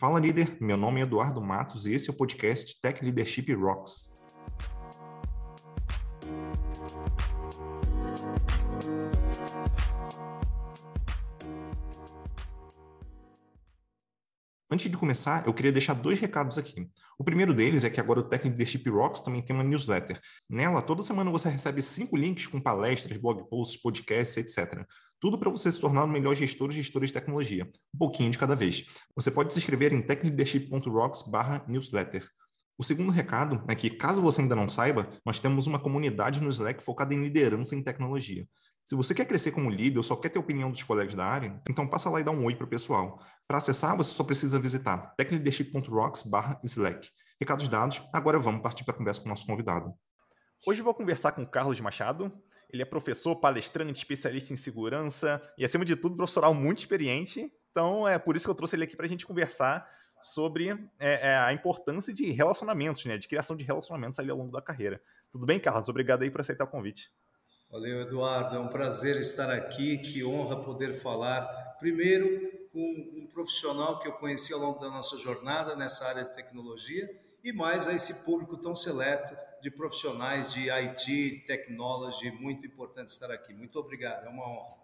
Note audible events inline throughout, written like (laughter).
Fala líder, meu nome é Eduardo Matos e esse é o podcast Tech Leadership Rocks. Antes de começar, eu queria deixar dois recados aqui. O primeiro deles é que agora o Tech Leadership Rocks também tem uma newsletter. Nela, toda semana você recebe cinco links com palestras, blog posts, podcasts, etc. Tudo para você se tornar o melhor gestor ou gestora de tecnologia, um pouquinho de cada vez. Você pode se inscrever em techleadership.rocks/newsletter. O segundo recado é que, caso você ainda não saiba, nós temos uma comunidade no Slack focada em liderança em tecnologia. Se você quer crescer como líder ou só quer ter a opinião dos colegas da área, então passa lá e dá um oi para o pessoal. Para acessar, você só precisa visitar techleadership.rocks/slack. Recados dados, agora vamos partir para a conversa com o nosso convidado. Hoje vou conversar com Carlos Machado, ele é professor, palestrante, especialista em segurança e, acima de tudo, profissional muito experiente. Então, é por isso que eu trouxe ele aqui para a gente conversar sobre é, é, a importância de relacionamentos, né? De criação de relacionamentos ali ao longo da carreira. Tudo bem, Carlos? Obrigado aí por aceitar o convite. Valeu, Eduardo. É um prazer estar aqui. Que honra poder falar, primeiro, com um profissional que eu conheci ao longo da nossa jornada nessa área de tecnologia e mais a esse público tão seleto de profissionais de IT, technology, muito importante estar aqui. Muito obrigado, é uma honra.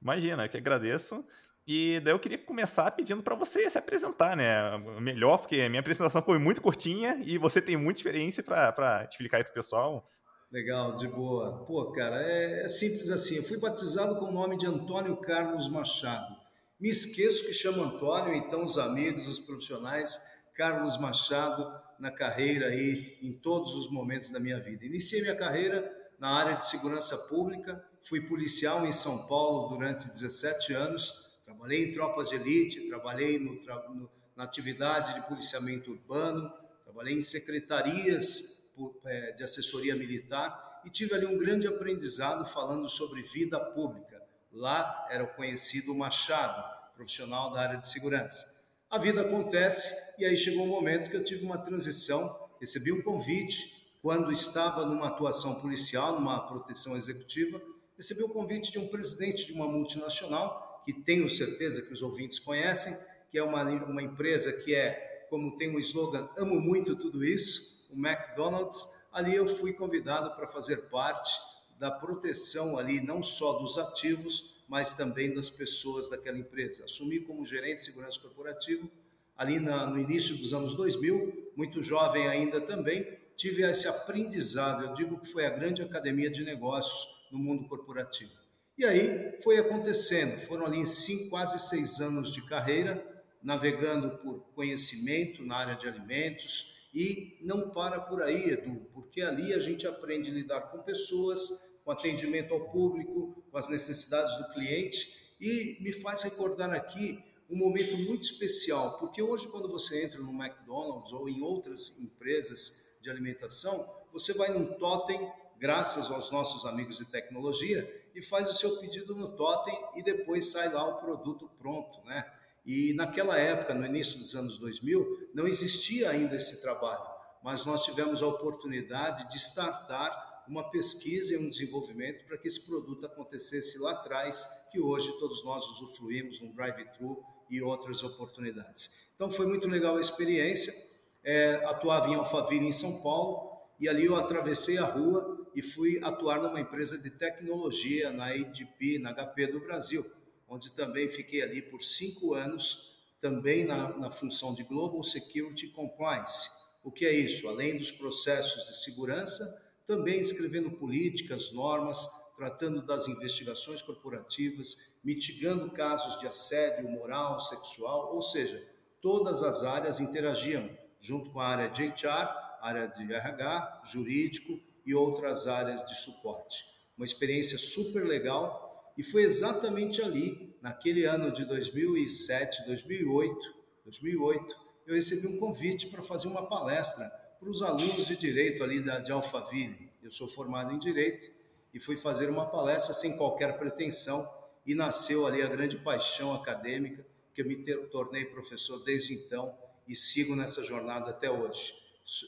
Imagina, eu que agradeço. E daí eu queria começar pedindo para você se apresentar, né? Melhor, porque a minha apresentação foi muito curtinha e você tem muita experiência para explicar aí para o pessoal. Legal, de boa. Pô, cara, é, é, simples assim. Eu fui batizado com o nome de Antônio Carlos Machado. Me esqueço que chama Antônio, então os amigos, os profissionais, Carlos Machado, na carreira aí em todos os momentos da minha vida. Iniciei minha carreira na área de segurança pública, fui policial em São Paulo durante 17 anos, trabalhei em tropas de elite, trabalhei no, no, na atividade de policiamento urbano, trabalhei em secretarias é, de assessoria militar e tive ali um grande aprendizado falando sobre vida pública. Lá era o conhecido Machado, profissional da área de segurança. A vida acontece. E aí chegou um momento que eu tive uma transição, recebi um convite quando estava numa atuação policial, numa proteção executiva, recebi o um convite de um presidente de uma multinacional, que tenho certeza que os ouvintes conhecem, que é uma, uma empresa que é, como tem um slogan, amo muito tudo isso, o McDonald's. Ali eu fui convidado para fazer parte da proteção ali, não só dos ativos, mas também das pessoas daquela empresa. Assumi como gerente de segurança corporativo ali na, no início dos anos 2000, muito jovem ainda também, tive esse aprendizado, eu digo que foi a grande academia de negócios no mundo corporativo. E aí foi acontecendo, foram ali cinco, quase seis anos de carreira, navegando por conhecimento na área de alimentos, e não para por aí, Edu, porque ali a gente aprende a lidar com pessoas, com atendimento ao público, com as necessidades do cliente e me faz recordar aqui um momento muito especial, porque hoje quando você entra no McDonald's ou em outras empresas de alimentação, você vai num totem, graças aos nossos amigos de tecnologia, e faz o seu pedido no totem e depois sai lá o produto pronto, né? E naquela época, no início dos anos 2000, não existia ainda esse trabalho, mas nós tivemos a oportunidade de startar uma pesquisa e um desenvolvimento para que esse produto acontecesse lá atrás, que hoje todos nós usufruímos no drive-thru e outras oportunidades. Então foi muito legal a experiência. É, atuava em Alphaville, em São Paulo, e ali eu atravessei a rua e fui atuar numa empresa de tecnologia na ADP, na HP do Brasil, onde também fiquei ali por cinco anos, também na, na função de Global Security Compliance. O que é isso? Além dos processos de segurança, também escrevendo políticas, normas, tratando das investigações corporativas, mitigando casos de assédio moral, sexual, ou seja, todas as áreas interagiam junto com a área de HR, área de RH, jurídico e outras áreas de suporte. Uma experiência super legal e foi exatamente ali, naquele ano de 2007, 2008, 2008, eu recebi um convite para fazer uma palestra para os alunos de direito ali da, de Alphaville. Eu sou formado em direito e fui fazer uma palestra sem qualquer pretensão e nasceu ali a grande paixão acadêmica que eu me tornei professor desde então e sigo nessa jornada até hoje.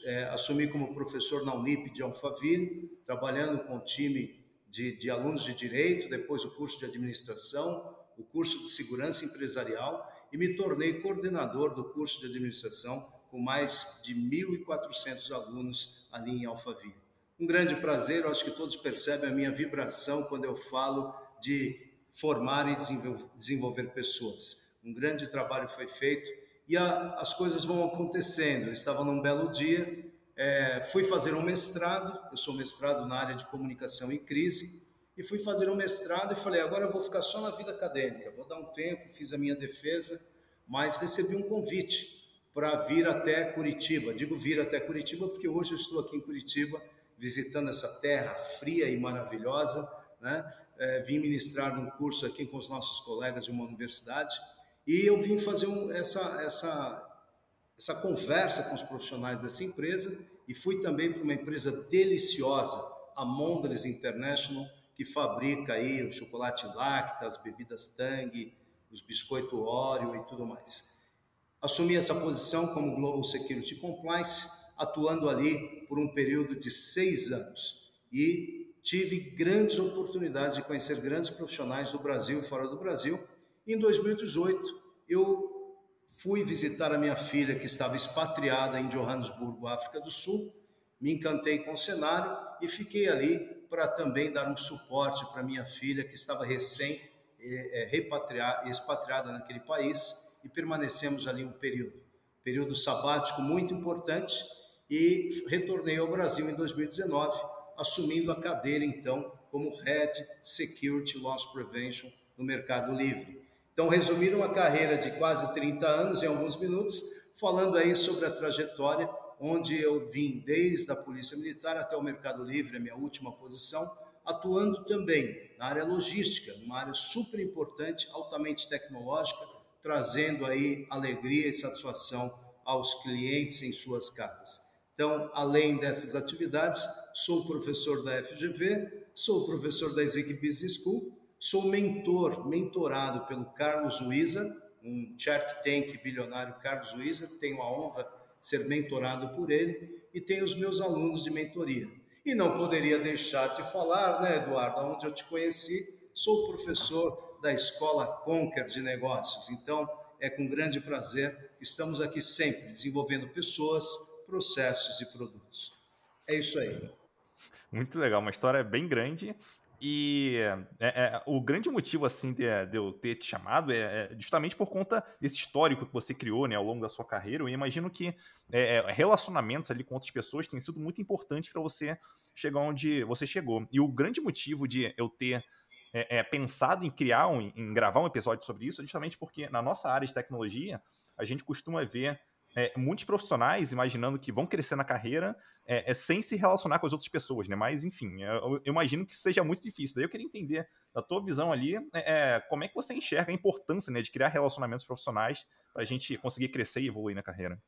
É, assumi como professor na Unip de Alphaville, trabalhando com o time de, de alunos de direito, depois o curso de administração, o curso de segurança empresarial e me tornei coordenador do curso de administração com mais de 1.400 alunos ali em Alphaville. Um grande prazer, acho que todos percebem a minha vibração quando eu falo de formar e desenvolver pessoas. Um grande trabalho foi feito e a, as coisas vão acontecendo. Eu estava num belo dia, é, fui fazer um mestrado, eu sou mestrado na área de comunicação e crise, e fui fazer um mestrado e falei, agora eu vou ficar só na vida acadêmica, vou dar um tempo, fiz a minha defesa, mas recebi um convite para vir até Curitiba. Digo vir até Curitiba porque hoje eu estou aqui em Curitiba, visitando essa terra fria e maravilhosa, né? É, vim ministrar um curso aqui com os nossos colegas de uma universidade e eu vim fazer um, essa, essa, essa conversa com os profissionais dessa empresa e fui também para uma empresa deliciosa, a Mondres International, que fabrica aí o chocolate Lacta, as bebidas Tang, os biscoitos Oreo e tudo mais. Assumi essa posição como Global Security Compliance, atuando ali por um período de seis anos e tive grandes oportunidades de conhecer grandes profissionais do Brasil e fora do Brasil. Em 2018, eu fui visitar a minha filha que estava expatriada em Johannesburgo, África do Sul. Me encantei com o cenário e fiquei ali para também dar um suporte para minha filha que estava recém é, expatriada naquele país e permanecemos ali um período, período sabático muito importante e retornei ao Brasil em 2019, assumindo a cadeira então como Head Security Loss Prevention no Mercado Livre. Então, resumir uma carreira de quase 30 anos em alguns minutos, falando aí sobre a trajetória onde eu vim desde a Polícia Militar até o Mercado Livre, a minha última posição, atuando também na área logística, uma área super importante, altamente tecnológica, trazendo aí alegria e satisfação aos clientes em suas casas. Então, além dessas atividades, sou professor da FGV, sou professor da Executive Business School, sou mentor, mentorado pelo Carlos Luiza, um Shark Tank bilionário Carlos Luiza, tenho a honra ser mentorado por ele e tenho os meus alunos de mentoria. E não poderia deixar de falar, né, Eduardo, onde eu te conheci, sou professor da Escola Conquer de Negócios. Então, é com grande prazer que estamos aqui sempre desenvolvendo pessoas, processos e produtos. É isso aí. Muito legal, uma história bem grande e é, é, o grande motivo, assim, de, de, eu ter te chamado é, é, justamente por conta desse histórico que você criou, né, ao longo da sua carreira. Eu imagino que é, é, relacionamentos ali com outras pessoas têm sido muito importantes para você chegar onde você chegou. E o grande motivo de eu ter pensado em criar, um, em gravar um episódio sobre isso, é justamente porque na nossa área de tecnologia, a gente costuma ver é, muitos profissionais imaginando que vão crescer na carreira é, é, sem se relacionar com as outras pessoas, né? Mas, enfim, eu, eu, imagino que seja muito difícil. Daí eu queria entender, da tua visão ali, é, é, como é que você enxerga a importância né, de criar relacionamentos profissionais para a gente conseguir crescer e evoluir na carreira.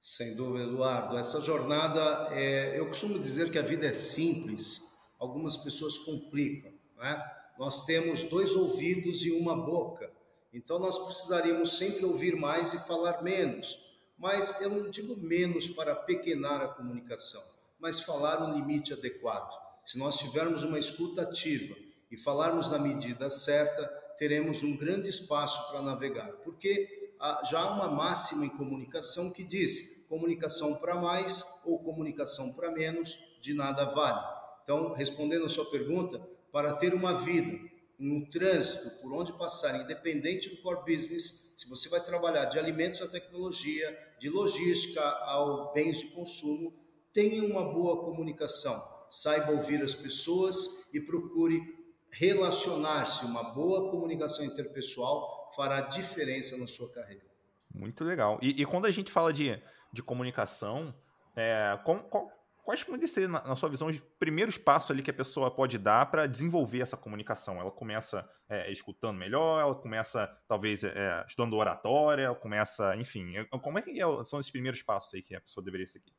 Sem dúvida, Eduardo. Essa jornada, é, eu costumo dizer que a vida é simples, algumas pessoas complicam. Né? Nós temos dois ouvidos e uma boca. Então nós precisaríamos sempre ouvir mais e falar menos. Mas eu não digo menos para pequenar a comunicação, mas falar um limite adequado. Se nós tivermos uma escuta ativa e falarmos na medida certa, teremos um grande espaço para navegar. Porque já há uma máxima em comunicação que diz: comunicação para mais ou comunicação para menos, de nada vale. Então, respondendo a sua pergunta, para ter uma vida em um trânsito por onde passar, independente do core business, se você vai trabalhar de alimentos à tecnologia, de logística ao bens de consumo, tenha uma boa comunicação, saiba ouvir as pessoas e procure relacionar-se. Uma boa comunicação interpessoal fará diferença na sua carreira. Muito legal. E, e quando a gente fala de, de comunicação, é, qual, qual, quais podem ser, na, na, sua visão, os primeiros passos ali que a pessoa pode dar para desenvolver essa comunicação? Ela começa é, escutando melhor, ela começa, talvez, é, estudando oratória, ela começa, enfim. É, como é que é são esses primeiros passos aí que a pessoa deveria seguir?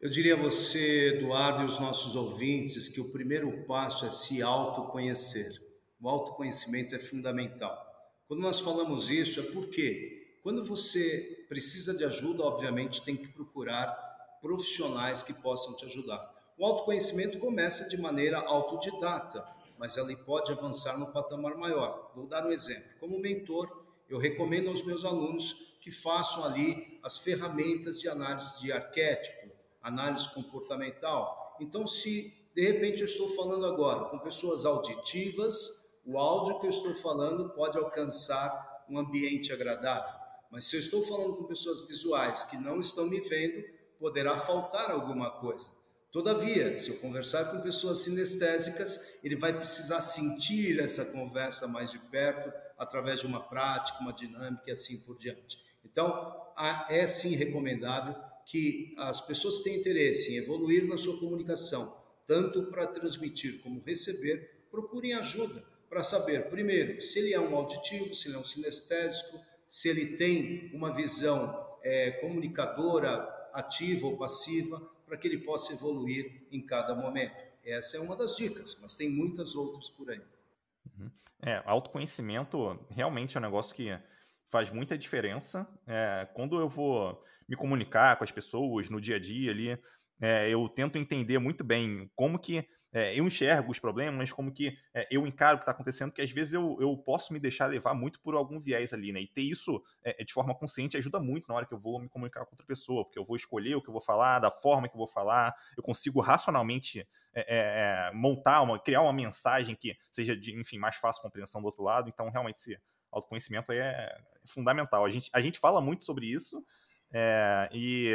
Eu diria a você, Eduardo, e os nossos ouvintes, que o primeiro passo é se autoconhecer. O autoconhecimento é fundamental. Quando nós falamos isso, é porque quando você precisa de ajuda, obviamente tem que procurar profissionais que possam te ajudar. O autoconhecimento começa de maneira autodidata, mas ele pode avançar no patamar maior. Vou dar um exemplo. Como mentor, Eu recomendo aos meus alunos que façam ali as ferramentas de análise de arquétipo, análise comportamental. Então, se de repente eu estou falando agora com pessoas auditivas, o áudio que eu estou falando pode alcançar um ambiente agradável. Mas se eu estou falando com pessoas visuais que não estão me vendo, poderá faltar alguma coisa. Todavia, se eu conversar com pessoas sinestésicas, ele vai precisar sentir essa conversa mais de perto, através de uma prática, uma dinâmica e assim por diante. Então, é sim recomendável que as pessoas que têm interesse em evoluir na sua comunicação, tanto para transmitir como receber, procurem ajuda para saber, primeiro, se ele é um auditivo, se ele é um sinestésico, se ele tem uma visão é, comunicadora ativa ou passiva, para que ele possa evoluir em cada momento. Essa é uma das dicas, mas tem muitas outras por aí. Uhum. É, autoconhecimento realmente é um negócio que faz muita diferença. É, quando eu vou me comunicar com as pessoas no dia a dia ali, é, eu tento entender muito bem como que é, eu enxergo os problemas, como que é, eu encaro o que está acontecendo, que às vezes eu, eu posso me deixar levar muito por algum viés ali, né? E ter isso é, de forma consciente ajuda muito na hora que eu vou me comunicar com outra pessoa, porque eu vou escolher o que eu vou falar, da forma que eu vou falar, eu consigo racionalmente é, é, montar, uma, criar uma mensagem que seja de, enfim, mais fácil compreensão do outro lado. Então, realmente, esse autoconhecimento é fundamental. A gente, a gente fala muito sobre isso, é, e,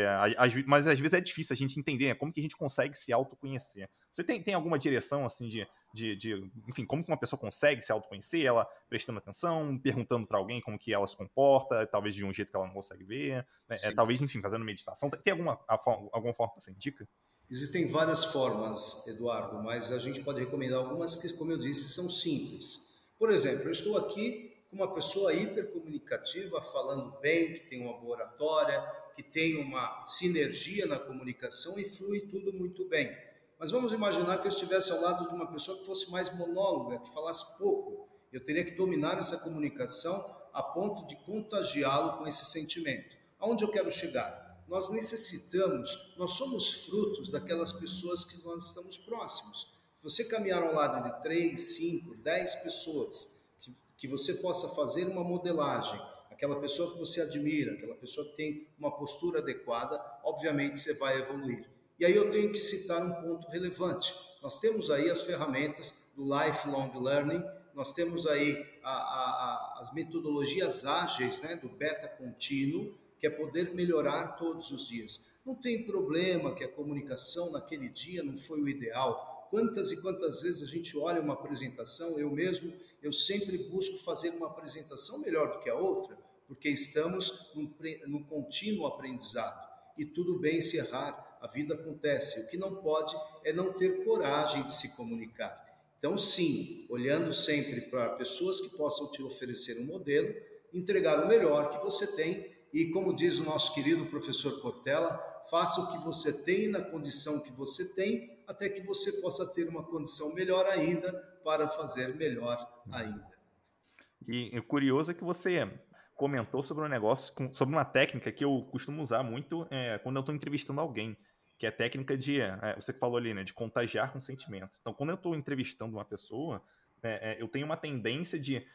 mas às vezes é difícil a gente entender né, como que a gente consegue se autoconhecer. Você tem, tem alguma direção assim de, de, de, enfim, como que uma pessoa consegue se autoconhecer? Ela prestando atenção, perguntando para alguém como que ela se comporta, talvez de um jeito que ela não consegue ver, né? é, talvez, enfim, fazendo meditação. Tem alguma, alguma forma que você indica? Existem várias formas, Eduardo, mas a gente pode recomendar algumas que, como eu disse, são simples. Por exemplo, eu estou aqui com uma pessoa hipercomunicativa, falando bem, que tem uma boa oratória, que tem uma sinergia na comunicação e flui tudo muito bem. Mas vamos imaginar que eu estivesse ao lado de uma pessoa que fosse mais monóloga, que falasse pouco. Eu teria que dominar essa comunicação a ponto de contagiá-lo com esse sentimento. Aonde eu quero chegar? Nós necessitamos, nós somos frutos daquelas pessoas que nós estamos próximos. Se você caminhar ao lado de três, cinco, dez pessoas que você possa fazer uma modelagem. Aquela pessoa que você admira, aquela pessoa que tem uma postura adequada, obviamente você vai evoluir. E aí eu tenho que citar um ponto relevante. Nós temos aí as ferramentas do lifelong learning, nós temos aí a, a, a, as metodologias ágeis, né, do beta contínuo, que é poder melhorar todos os dias. Não tem problema que a comunicação naquele dia não foi o ideal. Quantas e quantas vezes a gente olha uma apresentação, eu mesmo eu sempre busco fazer uma apresentação melhor do que a outra, porque estamos num, contínuo aprendizado. E tudo bem se errar, a vida acontece. O que não pode é não ter coragem de se comunicar. Então, sim, olhando sempre para pessoas que possam te oferecer um modelo, entregar o melhor que você tem e, como diz o nosso querido professor Cortella, faça o que você tem na condição que você tem, até que você possa ter uma condição melhor ainda para fazer melhor ainda. E o curioso é que você comentou sobre um negócio, sobre uma técnica que eu costumo usar muito é, quando eu estou entrevistando alguém, que é a técnica de, é, você falou ali, né, de contagiar com sentimentos. Então, quando eu estou entrevistando uma pessoa, é, é, eu tenho uma tendência de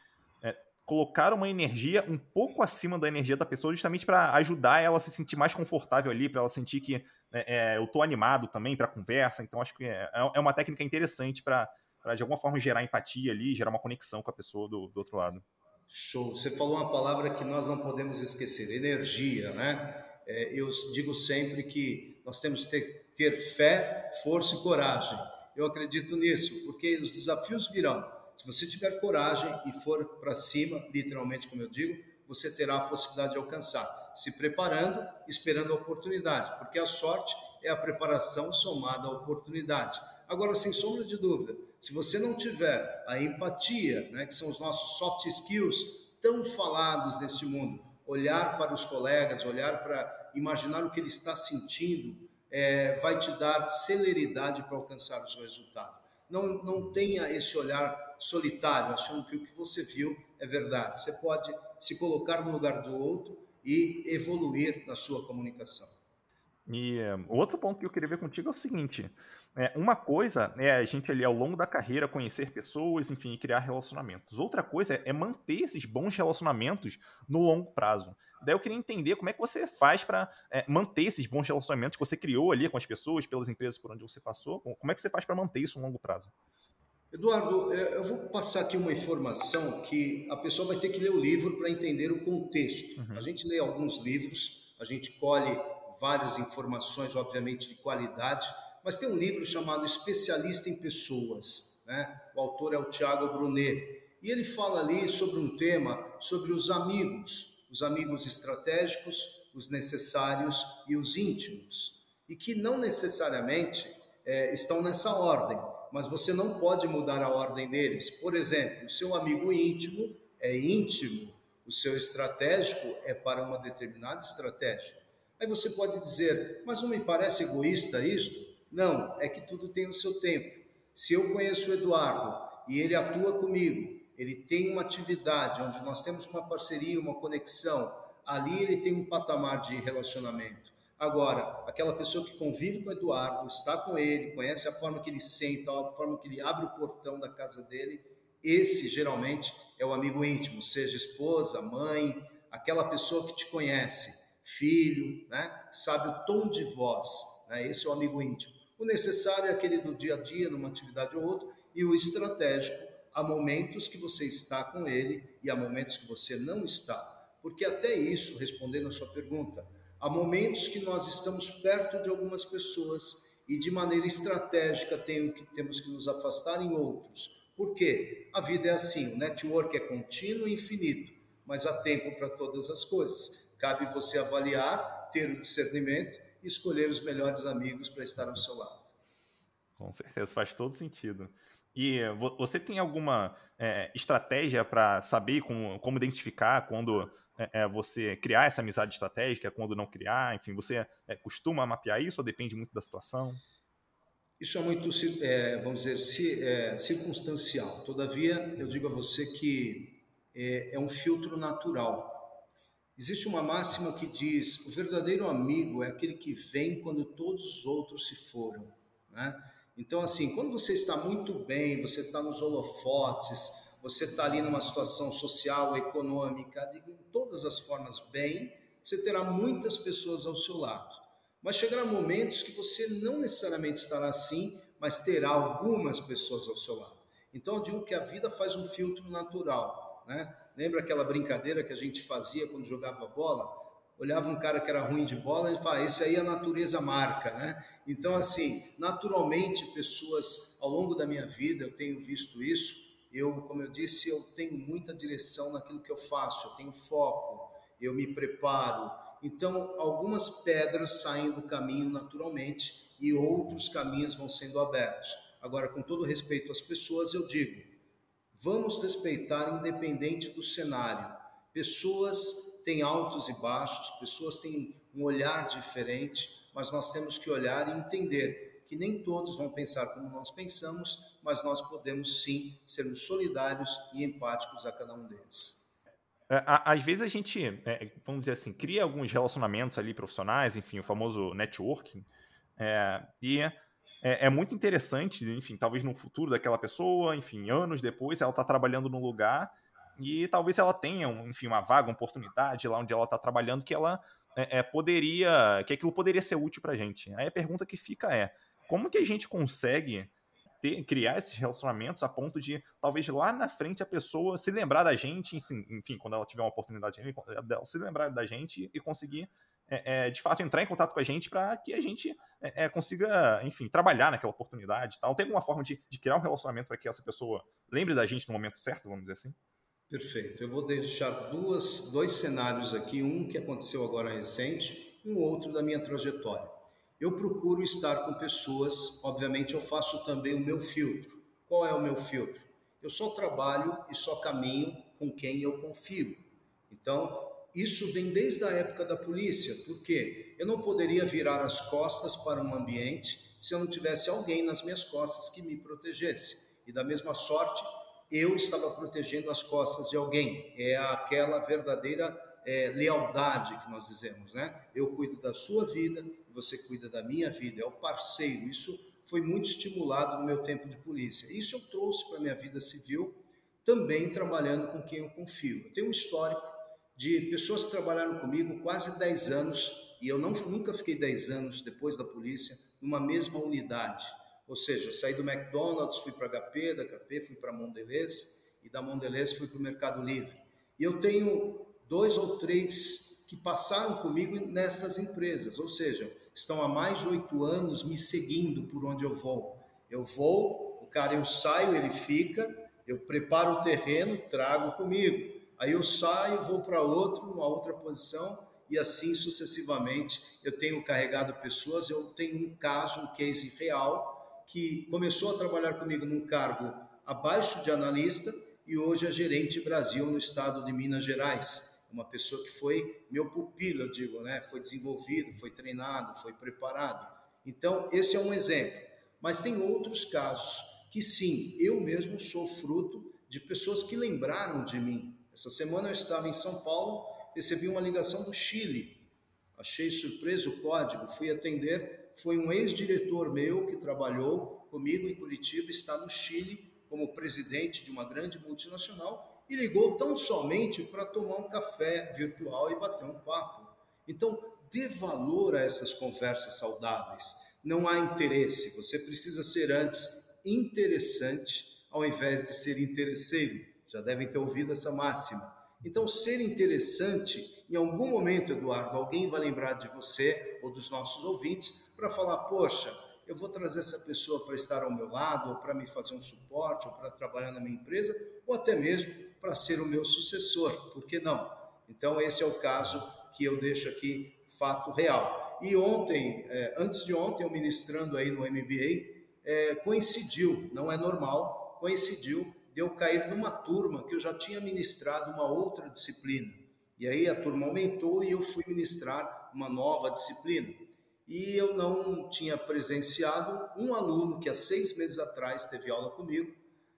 é, colocar uma energia um pouco acima da energia da pessoa, justamente para ajudar ela a se sentir mais confortável ali, para ela sentir que é, eu estou animado também para a conversa. Então, acho que é, é uma técnica interessante para de alguma forma gerar empatia ali, gerar uma conexão com a pessoa do, do outro lado. Show. Você falou uma palavra que nós não podemos esquecer: energia, né? É, eu digo sempre que nós temos que ter, ter fé, força e coragem. Eu acredito nisso, porque os desafios virão. Se você tiver coragem e for para cima, literalmente, como eu digo, você terá a possibilidade de alcançar, se preparando, esperando a oportunidade, porque a sorte é a preparação somada à oportunidade. Agora, sem sombra de dúvida, se você não tiver a empatia, né, que são os nossos soft skills tão falados neste mundo, olhar para os colegas, olhar para imaginar o que ele está sentindo, é, vai te dar celeridade para alcançar o seu resultado. Não, não tenha esse olhar solitário, achando que o que você viu é verdade. Você pode se colocar no lugar do outro e evoluir na sua comunicação. E outro ponto que eu queria ver contigo é o seguinte: é, uma coisa é a gente ali ao longo da carreira conhecer pessoas, enfim, e criar relacionamentos. Outra coisa é manter esses bons relacionamentos no longo prazo. Daí eu queria entender como é que você faz para é, manter esses bons relacionamentos que você criou ali com as pessoas, pelas empresas por onde você passou. Como é que você faz para manter isso no longo prazo? Eduardo, é, eu vou passar aqui uma informação que a pessoa vai ter que ler o livro para entender o contexto. Uhum. A gente lê alguns livros, a gente colhe várias informações, obviamente, de qualidade, mas tem um livro chamado Especialista em Pessoas. Né? O autor é o Tiago Brunet. E ele fala ali sobre um tema sobre os amigos, os amigos estratégicos, os necessários e os íntimos. E que não necessariamente é, estão nessa ordem, mas você não pode mudar a ordem deles. Por exemplo, o seu amigo íntimo é íntimo, o seu estratégico é para uma determinada estratégia. Aí você pode dizer, mas não me parece egoísta isto? Não, é que tudo tem o seu tempo. Se eu conheço o Eduardo e ele atua comigo, ele tem uma atividade onde nós temos uma parceria, uma conexão, ali ele tem um patamar de relacionamento. Agora, aquela pessoa que convive com o Eduardo, está com ele, conhece a forma que ele senta, a forma que ele abre o portão da casa dele, esse geralmente é o amigo íntimo, seja esposa, mãe, aquela pessoa que te conhece filho, né? sabe o tom de voz. Né? Esse é o amigo íntimo. O necessário é aquele do dia a dia, numa atividade ou outra, e o estratégico, há momentos que você está com ele e há momentos que você não está. Porque até isso, respondendo a sua pergunta, há momentos que nós estamos perto de algumas pessoas e de maneira estratégica temos que nos afastar em outros. Por quê? A vida é assim, o network é contínuo e infinito, mas há tempo para todas as coisas. Cabe você avaliar, ter o discernimento e escolher os melhores amigos para estar ao seu lado. Com certeza, faz todo sentido. E você tem alguma é, estratégia para saber como, como, identificar quando é, você criar essa amizade estratégica, quando não criar? Enfim, você é, costuma mapear isso ou depende muito da situação? Isso é muito, vamos dizer, é, circunstancial. Todavia, eu digo a você que é um filtro natural Existe uma máxima que diz: o verdadeiro amigo é aquele que vem quando todos os outros se foram. Né? Então, assim, quando você está muito bem, você está nos holofotes, você está ali numa situação social, econômica, de todas as formas bem, você terá muitas pessoas ao seu lado. Mas chegará momentos que você não necessariamente estará assim, mas terá algumas pessoas ao seu lado. Então, eu digo que a vida faz um filtro natural. Né? Lembra aquela brincadeira que a gente fazia quando jogava bola? Olhava um cara que era ruim de bola e falava, esse aí a natureza marca, né? Então, assim, naturalmente, pessoas ao longo da minha vida, eu tenho visto isso. Eu, como eu disse, eu tenho muita direção naquilo que eu faço, eu tenho foco, eu me preparo. Então, algumas pedras saem do caminho naturalmente e outros caminhos vão sendo abertos. Agora, com todo respeito às pessoas, eu digo: Vamos respeitar independente do cenário. Pessoas têm altos e baixos, pessoas têm um olhar diferente, mas nós temos que olhar e entender que nem todos vão pensar como nós pensamos, mas nós podemos sim sermos solidários e empáticos a cada um deles. É, às vezes a gente, é, vamos dizer assim, cria alguns relacionamentos ali profissionais, enfim, o famoso networking, é, e é, é, muito interessante, enfim, talvez no futuro daquela pessoa, enfim, anos depois, ela está trabalhando num lugar e talvez ela tenha, enfim, uma vaga, uma oportunidade lá onde ela está trabalhando que ela é, é, poderia, que aquilo poderia ser útil para a gente. Aí a pergunta que fica é, como que a gente consegue ter, criar esses relacionamentos a ponto de talvez lá na frente a pessoa se lembrar da gente, enfim, quando ela tiver uma oportunidade, dela se lembrar da gente e conseguir é, é, de fato entrar em contato com a gente para que a gente é, é, consiga, enfim, trabalhar naquela oportunidade tal. Tem alguma forma de, de criar um relacionamento para que essa pessoa lembre da gente no momento certo, vamos dizer assim? Perfeito. Eu vou deixar duas, dois cenários aqui, um que aconteceu agora recente e um outro da minha trajetória. Eu procuro estar com pessoas, obviamente eu faço também o meu filtro. Qual é o meu filtro? Eu só trabalho e só caminho com quem eu confio. Então, isso vem desde a época da polícia, porque eu não poderia virar as costas para um ambiente se eu não tivesse alguém nas minhas costas que me protegesse. E da mesma sorte, eu estava protegendo as costas de alguém. É aquela verdadeira é, lealdade que nós dizemos, né? Eu cuido da sua vida, você cuida da minha vida, é o parceiro. Isso foi muito estimulado no meu tempo de polícia. Isso eu trouxe para a minha vida civil, também trabalhando com quem eu confio. Eu tenho um histórico de pessoas que trabalharam comigo quase 10 anos, e eu não, nunca fiquei 10 anos depois da polícia numa mesma unidade. Ou seja, saí do McDonald's, fui para HP, da HP fui para Mondelez, e da Mondelez fui para o Mercado Livre. E eu tenho dois ou três que passaram comigo nestas empresas, ou seja, estão há mais de oito anos me seguindo por onde eu vou. Eu vou, o cara eu saio, ele fica, eu preparo o terreno, trago comigo. Aí eu saio, vou para outro, uma outra posição e assim sucessivamente. Eu tenho carregado pessoas, eu tenho um caso, um case real, que começou a trabalhar comigo num cargo abaixo de analista e hoje é gerente Brasil no estado de Minas Gerais. Uma pessoa que foi meu pupilo, eu digo, né? Foi desenvolvido, foi treinado, foi preparado. Então, esse é um exemplo. Mas tem outros casos que sim, eu mesmo sou fruto de pessoas que lembraram de mim. Essa semana eu estava em São Paulo, recebi uma ligação do Chile. Achei surpreso o código, fui atender. Foi um ex-diretor meu que trabalhou comigo em Curitiba, está no Chile como presidente de uma grande multinacional e ligou tão somente para tomar um café virtual e bater um papo. Então, dê valor a essas conversas saudáveis. Não há interesse, você precisa ser antes interessante ao invés de ser interesseiro. Já devem ter ouvido essa máxima. Então, ser interessante, em algum momento, Eduardo, alguém vai lembrar de você ou dos nossos ouvintes para falar: poxa, eu vou trazer essa pessoa para estar ao meu lado, ou para me fazer um suporte, ou para trabalhar na minha empresa, ou até mesmo para ser o meu sucessor, por que não? Então, esse é o caso que eu deixo aqui, fato real. E ontem, é, antes de ontem, eu ministrando aí no MBA, é, coincidiu, não é normal, coincidiu de eu cair numa turma que eu já tinha ministrado uma outra disciplina. E aí a turma aumentou e eu fui ministrar uma nova disciplina e eu não tinha presenciado um aluno que há seis meses atrás teve aula comigo,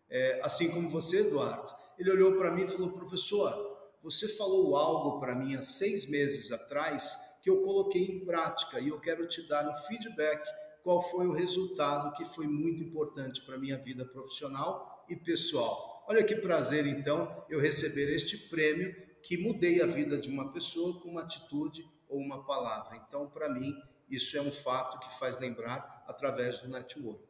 é, assim como você, Eduardo. Ele olhou para mim e falou: professor, você falou algo para mim há seis meses atrás que eu coloquei em prática e eu quero te dar um feedback. Qual foi o resultado que foi muito importante para minha vida profissional e pessoal? Olha que prazer, então, eu receber este prêmio que mudei a vida de uma pessoa com uma atitude ou uma palavra. Então, para mim, isso é um fato que faz lembrar através do network.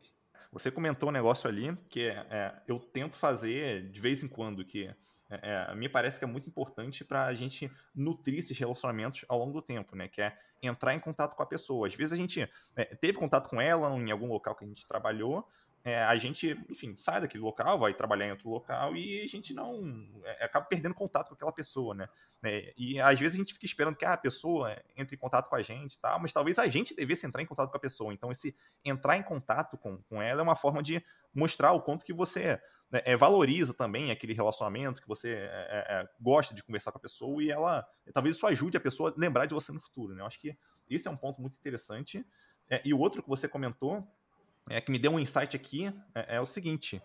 Você comentou um negócio ali que é, é, eu tento fazer de vez em quando, que é, é me parece que é muito importante para a gente nutrir esses relacionamentos ao longo do tempo, né? Que é entrar em contato com a pessoa. Às vezes a gente é, teve contato com ela em algum local que a gente trabalhou, é, a gente, enfim, sai daquele local, vai trabalhar em outro local e a gente não é, acaba perdendo contato com aquela pessoa, né? É, e às vezes a gente fica esperando que ah, a pessoa entre em contato com a gente, tá? Mas talvez a gente devesse entrar em contato com a pessoa. Então, esse entrar em contato com, com ela é uma forma de mostrar o quanto que você né, é, valoriza também aquele relacionamento, que você é, é, é, gosta de conversar com a pessoa e ela talvez isso ajude a pessoa a lembrar de você no futuro, né? Eu acho que esse é um ponto muito interessante. e o outro que você comentou é, que me deu um insight aqui é, é o seguinte.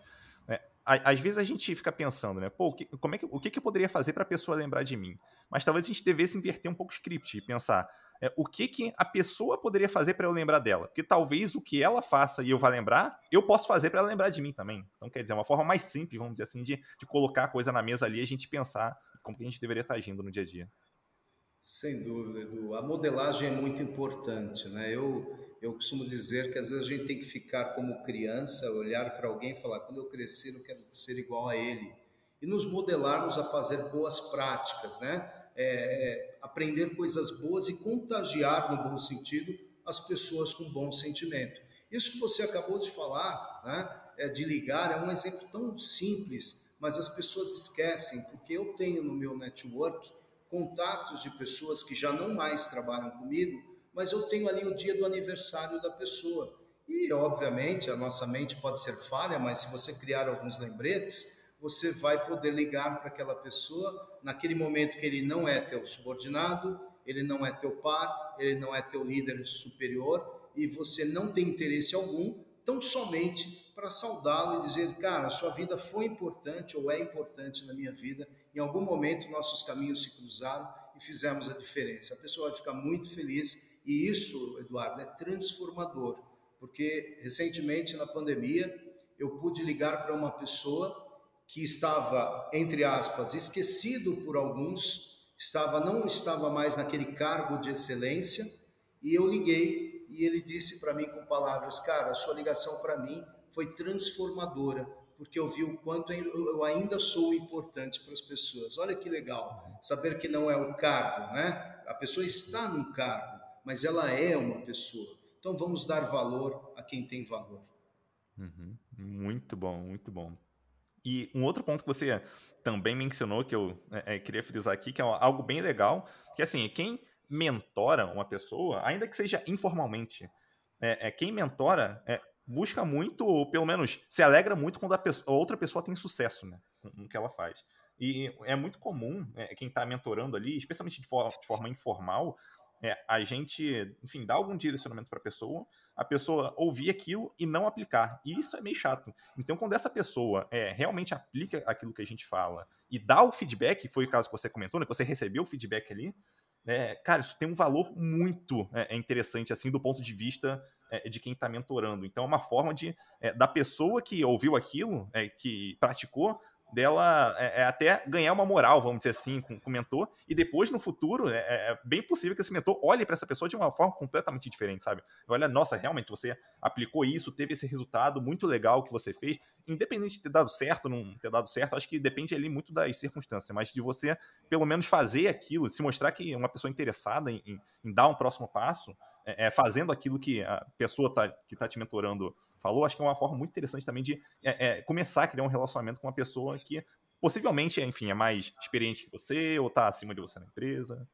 É, às vezes a gente fica pensando, né? Pô, que, como é que, o que, que eu poderia fazer para a pessoa lembrar de mim? Mas talvez a gente devesse inverter um pouco o script e pensar é, o que, que a pessoa poderia fazer para eu lembrar dela. Porque talvez o que ela faça e eu vá lembrar, eu posso fazer para ela lembrar de mim também. Então, quer dizer, é uma forma mais simples, vamos dizer assim, de, de colocar a coisa na mesa ali e a gente pensar como que a gente deveria estar agindo no dia a dia. Sem dúvida, Edu. A modelagem é muito importante, né? Eu eu costumo dizer que às vezes a gente tem que ficar como criança, olhar para alguém e falar: quando eu crescer, eu quero ser igual a ele. E nos modelarmos a fazer boas práticas, né? É, é, aprender coisas boas e contagiar, no bom sentido, as pessoas com bom sentimento. Isso que você acabou de falar, né? É, de ligar, é um exemplo tão simples, mas as pessoas esquecem, porque eu tenho no meu network contatos de pessoas que já não mais trabalham comigo mas eu tenho ali o dia do aniversário da pessoa. E, obviamente, a nossa mente pode ser falha, mas se você criar alguns lembretes, você vai poder ligar para aquela pessoa naquele momento que ele não é teu subordinado, ele não é teu par, ele não é teu líder superior e você não tem interesse algum, tão somente para saudá-lo e dizer, cara, sua vida foi importante ou é importante na minha vida. Em algum momento nossos caminhos se cruzaram e fizemos a diferença. A pessoa vai ficar muito feliz e isso, Eduardo, é transformador, porque recentemente na pandemia eu pude ligar para uma pessoa que estava, entre aspas, esquecido por alguns, estava não estava mais naquele cargo de excelência, e eu liguei e ele disse para mim com palavras: "Cara, a sua ligação para mim foi transformadora, porque eu vi o quanto eu ainda sou importante para as pessoas. Olha que legal, saber que não é o cargo, né? A pessoa está num cargo, mas ela é uma pessoa. Então vamos dar valor a quem tem valor. Uhum. Muito bom, muito bom. E um outro ponto que você também mencionou, que eu é, é, queria frisar aqui, que é algo bem legal, que assim, quem mentora uma pessoa, ainda que seja informalmente, é, é quem mentora é, busca muito, ou pelo menos se alegra muito quando a, pessoa, a outra pessoa tem sucesso né, no que ela faz. E é muito comum é, quem está mentorando ali, especialmente de, for, de forma informal, é, a gente, enfim, dar algum direcionamento para a pessoa, a pessoa ouvir aquilo e não aplicar. E isso é meio chato. Então, quando essa pessoa é, realmente aplica aquilo que a gente fala e dá o feedback, foi o caso que você comentou, né, que você recebeu o feedback ali, é, cara, isso tem um valor muito é, é interessante, assim, do ponto de vista é, de quem está mentorando. Então, é uma forma de é, da pessoa que ouviu aquilo, é, que praticou, dela é, é, até ganhar uma moral, vamos dizer assim, com, com o mentor, e depois no futuro é, é, é bem possível que esse mentor olhe para essa pessoa de uma forma completamente diferente, sabe? Olha, nossa, realmente você aplicou isso, teve esse resultado muito legal que você fez, independente de ter dado certo ou não ter dado certo, acho que depende ali muito das circunstâncias, mas de você pelo menos fazer aquilo, se mostrar que é uma pessoa interessada em, em, em dar um próximo passo, é, fazendo aquilo que a pessoa tá, que está te mentorando falou, acho que é uma forma muito interessante também de é, é, começar a criar um relacionamento com uma pessoa que possivelmente, enfim, é mais experiente que você ou está acima de você na empresa.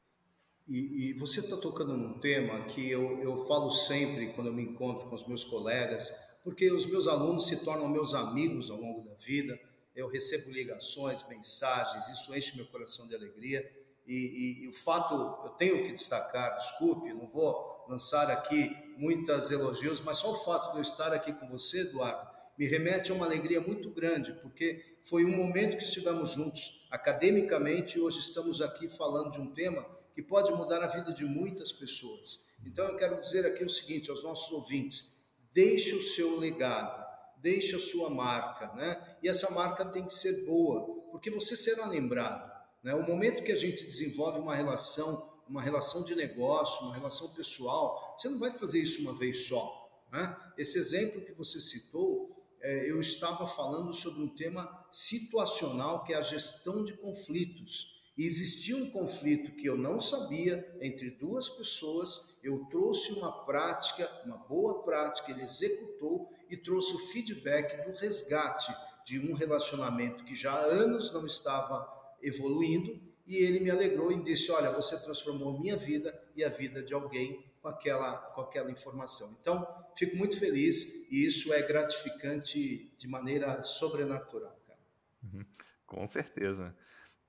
E, e você está tocando num tema que eu, eu falo sempre quando eu me encontro com os meus colegas, porque os meus alunos se tornam meus amigos ao longo da vida. Eu recebo ligações, mensagens, isso enche meu coração de alegria. E, e, e, o fato, eu tenho que destacar, desculpe, não vou lançar aqui muitas elogios, mas só o fato de eu estar aqui com você, Eduardo, me remete a uma alegria muito grande, porque foi um momento que estivemos juntos academicamente e hoje estamos aqui falando de um tema que pode mudar a vida de muitas pessoas. Então eu quero dizer aqui o seguinte aos nossos ouvintes: deixe o seu legado, deixe a sua marca, né? E essa marca tem que ser boa, porque você será lembrado. Né? O momento que a gente desenvolve uma relação uma relação de negócio, uma relação pessoal, você não vai fazer isso uma vez só. Né? Esse exemplo que você citou, é, eu estava falando sobre um tema situacional que é a gestão de conflitos. E existia um conflito que eu não sabia entre duas pessoas, eu trouxe uma prática, uma boa prática, ele executou e trouxe o feedback do resgate de um relacionamento que já há anos não estava evoluindo e ele me alegrou e disse: Olha, você transformou minha vida e a vida de alguém com aquela, com aquela informação. Então, fico muito feliz e isso é gratificante de maneira sobrenatural, cara. Uhum, com certeza.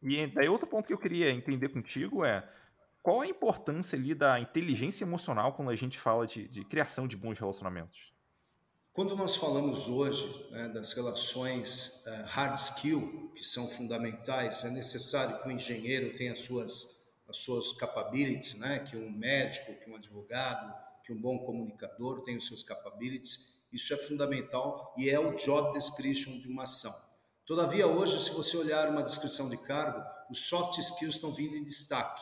E daí outro ponto que eu queria entender contigo é qual a importância ali da inteligência emocional quando a gente fala de, de criação de bons relacionamentos? Quando nós falamos hoje né, das relações uh, hard skill, que são fundamentais, é necessário que o engenheiro tenha as suas, as suas capabilities, né, que um médico, que um advogado, que um bom comunicador tenha os seus capabilities. Isso é fundamental e é o job description de uma ação. Todavia, hoje, se você olhar uma descrição de cargo, os soft skills estão vindo em destaque.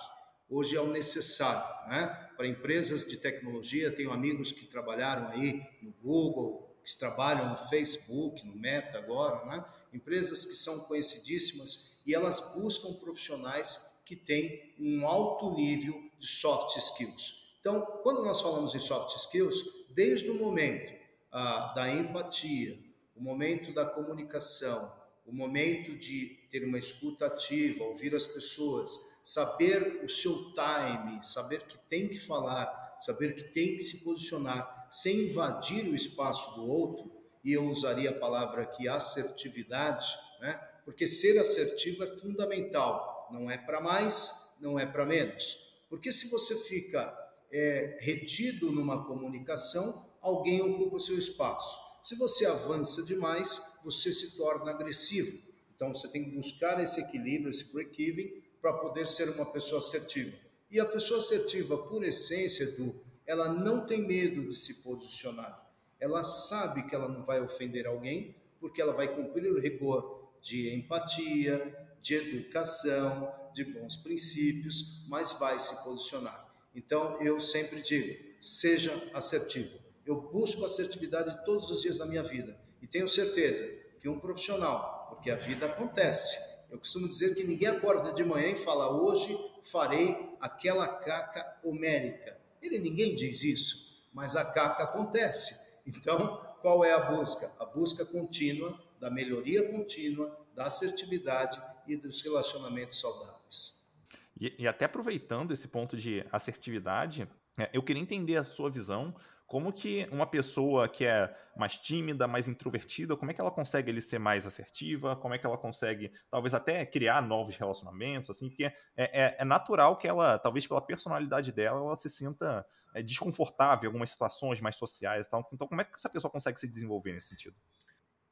Hoje é o necessário, né? para empresas de tecnologia. Tenho amigos que trabalharam aí no Google, que trabalham no Facebook, no Meta agora, né? empresas que são conhecidíssimas e elas buscam profissionais que têm um alto nível de soft skills. Então, quando nós falamos em soft skills, desde o momento ah, da empatia, o momento da comunicação, o momento de ter uma escuta ativa, ouvir as pessoas, saber o seu time, saber que tem que falar, saber que tem que se posicionar, sem invadir o espaço do outro, e eu usaria a palavra aqui assertividade, né? porque ser assertivo é fundamental, não é para mais, não é para menos. Porque se você fica é, retido numa comunicação, alguém ocupa o seu espaço. Se você avança demais, você se torna agressivo. Então você tem que buscar esse equilíbrio, esse break-even, para poder ser uma pessoa assertiva. E a pessoa assertiva, por essência, Edu, ela não tem medo de se posicionar. Ela sabe que ela não vai ofender alguém, porque ela vai cumprir o rigor de empatia, de educação, de bons princípios, mas vai se posicionar. Então, eu sempre digo: seja assertivo. Eu busco assertividade todos os dias da minha vida e tenho certeza que um profissional, porque a vida acontece, eu costumo dizer que ninguém acorda de manhã e fala: hoje farei aquela caca homérica. Ele ninguém diz isso, mas a caca acontece. Então, qual é a busca? A busca contínua da melhoria contínua, da assertividade e dos relacionamentos saudáveis. E, e até aproveitando esse ponto de assertividade, é, eu queria entender a sua visão como que uma pessoa que é mais tímida, mais introvertida, como é que ela consegue ele ser mais assertiva? Como é que ela consegue, talvez até criar novos relacionamentos, assim? Porque é, é, é natural que ela, talvez pela personalidade dela, ela se sinta é, desconfortável em algumas situações mais sociais e tal. Então, como é que essa pessoa consegue se desenvolver nesse sentido?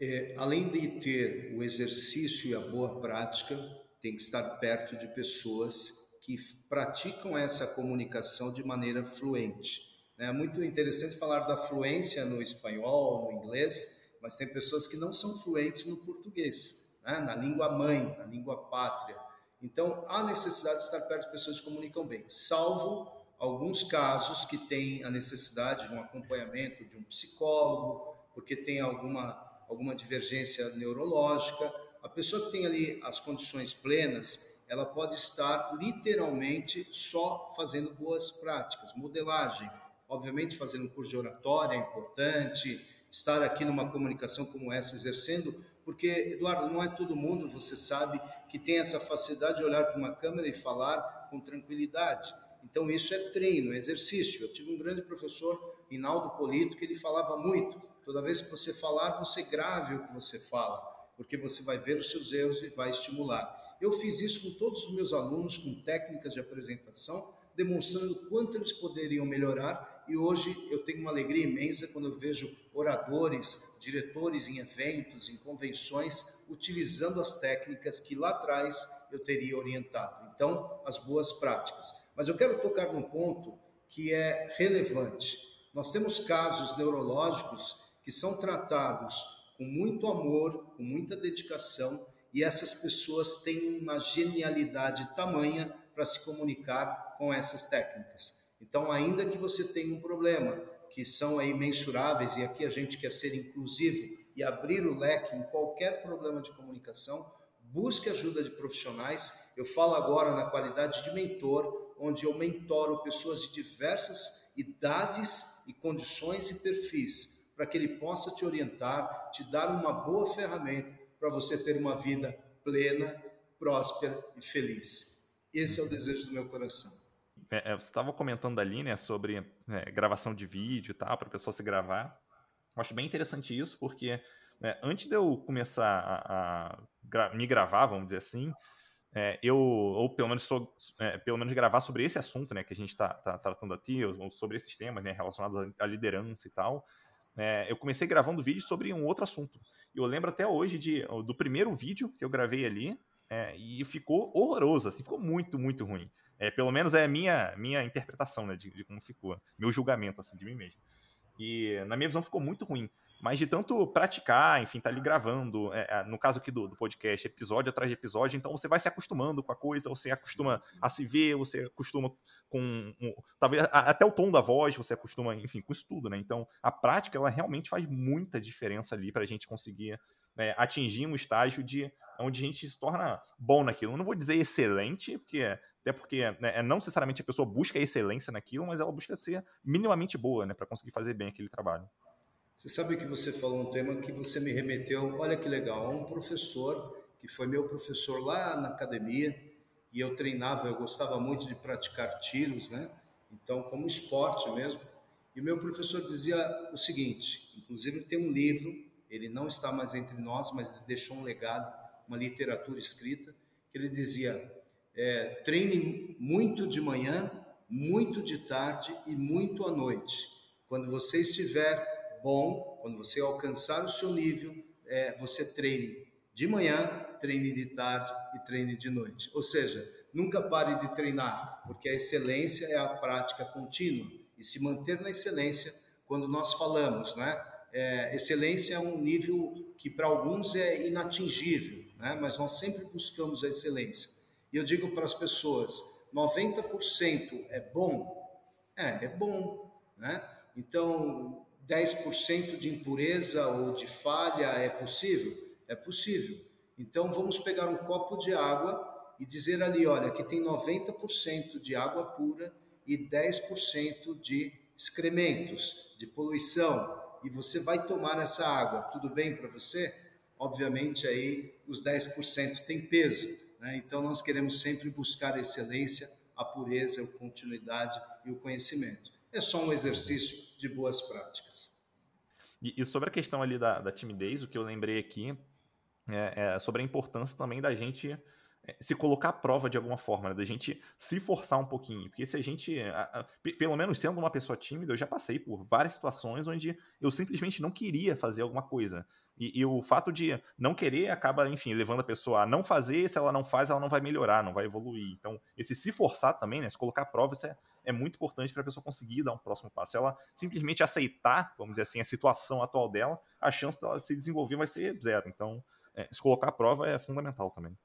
É, além de ter o exercício e a boa prática, tem que estar perto de pessoas que praticam essa comunicação de maneira fluente. É muito interessante falar da fluência no espanhol, no inglês, mas tem pessoas que não são fluentes no português, né? na língua mãe, na língua pátria. Então, há necessidade de estar perto de pessoas que comunicam bem, salvo alguns casos que têm a necessidade de um acompanhamento de um psicólogo, porque tem alguma, alguma divergência neurológica. A pessoa que tem ali as condições plenas, ela pode estar literalmente só fazendo boas práticas, modelagem, Obviamente, fazer um curso de oratória é importante, estar aqui numa comunicação como essa exercendo, porque, Eduardo, não é todo mundo, você sabe, que tem essa facilidade de olhar para uma câmera e falar com tranquilidade. Então, isso é treino, é exercício. Eu tive um grande professor, Rinaldo Polito, que ele falava muito: toda vez que você falar, você grave o que você fala, porque você vai ver os seus erros e vai estimular. Eu fiz isso com todos os meus alunos, com técnicas de apresentação, demonstrando quanto eles poderiam melhorar e hoje eu tenho uma alegria imensa quando eu vejo oradores, diretores em eventos, em convenções, utilizando as técnicas que lá atrás eu teria orientado. Então, as boas práticas. Mas eu quero tocar num ponto que é relevante. Nós temos casos neurológicos que são tratados com muito amor, com muita dedicação, e essas pessoas têm uma genialidade tamanha para se comunicar com essas técnicas. Então, ainda que você tenha um problema, que são aí mensuráveis, e aqui a gente quer ser inclusivo e abrir o leque em qualquer problema de comunicação, busque ajuda de profissionais. Eu falo agora na qualidade de mentor, onde eu mentoro pessoas de diversas idades e condições e perfis, para que ele possa te orientar, te dar uma boa ferramenta para você ter uma vida plena, próspera e feliz. Esse é o desejo do meu coração. É, é, você estava comentando ali, né, sobre é, gravação de vídeo e tal, para a pessoa se gravar. Eu acho bem interessante isso, porque né, antes de eu começar a, a gra me gravar, vamos dizer assim, é, eu, ou pelo menos, sou, é, pelo menos gravar sobre esse assunto, né, que a gente está tá tratando aqui, ou sobre esses temas, né, relacionados à liderança e tal, é, eu comecei gravando vídeo sobre um outro assunto. Eu lembro até hoje de, do primeiro vídeo que eu gravei ali, é, e ficou horroroso, assim, ficou muito, muito ruim. É, pelo menos é a minha, minha interpretação né, de, de, como ficou, meu julgamento assim, de mim mesmo. E na minha visão ficou muito ruim. Mas de tanto praticar, enfim, tá ali gravando, é, é, no caso aqui do, do, podcast, episódio atrás de episódio, então você vai se acostumando com a coisa, você acostuma a se ver, você acostuma com. Talvez até o tom da voz, você acostuma, enfim, com isso tudo, né? Então a prática, ela realmente faz muita diferença ali pra gente conseguir é, atingir um estágio de onde a gente se torna bom naquilo. Não vou dizer excelente, porque até porque né, é, não necessariamente a pessoa busca excelência naquilo, mas ela busca ser minimamente boa, né, para conseguir fazer bem aquele trabalho. Você sabe que você falou um tema que você me remeteu, olha que legal, um professor que foi meu professor lá na academia e eu treinava, eu gostava muito de praticar tiros, né? Então, como esporte mesmo. E meu professor dizia o seguinte, inclusive tem um livro, ele não está mais entre nós, mas deixou um legado, uma literatura escrita, que ele dizia: é, treine muito de manhã, muito de tarde e muito à noite. Quando você estiver bom, quando você alcançar o seu nível, é, você treine de manhã, treine de tarde e treine de noite. Ou seja, nunca pare de treinar, porque a excelência é a prática contínua e se manter na excelência, quando nós falamos, né? É, excelência é um nível que para alguns é inatingível, né? mas nós sempre buscamos a excelência. E eu digo para as pessoas: 90% é bom? É, é bom. Né? Então, 10% de impureza ou de falha é possível? É possível. Então, vamos pegar um copo de água e dizer ali: olha, aqui tem 90% de água pura e 10% de excrementos, de poluição, e você vai tomar essa água, tudo bem para você? Obviamente aí os 10% tem peso, né? então nós queremos sempre buscar a excelência, a pureza, a continuidade e o conhecimento. É só um exercício de boas práticas. E, e sobre a questão ali da, da timidez, o que eu lembrei aqui é, é sobre a importância também da gente se colocar à prova de alguma forma, né? da gente se forçar um pouquinho. Porque se a gente, a, a, pelo menos sendo uma pessoa tímida, eu já passei por várias situações onde eu simplesmente não queria fazer alguma coisa. E, e, o fato de não querer acaba, enfim, levando a pessoa a não fazer, se ela não faz, ela não vai melhorar, não vai evoluir. Então, esse se forçar também, né, se colocar à prova, isso é, é muito importante para a pessoa conseguir dar um próximo passo. Se ela simplesmente aceitar, vamos dizer assim, a situação atual dela, a chance dela se desenvolver vai ser zero. Então, é, se colocar à prova é fundamental também.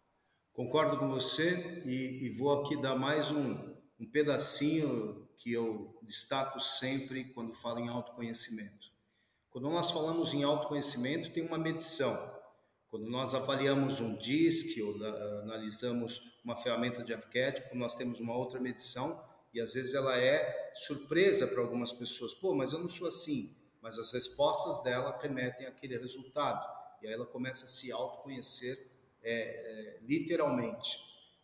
Concordo com você e, e vou aqui dar mais um, um pedacinho que eu destaco sempre quando falo em autoconhecimento. Quando nós falamos em autoconhecimento, tem uma medição. Quando nós avaliamos um DISC ou analisamos uma ferramenta de arquétipo, nós temos uma outra medição e às vezes ela é surpresa para algumas pessoas. Pô, mas eu não sou assim. Mas as respostas dela remetem àquele resultado. E aí ela começa a se autoconhecer é, é, literalmente.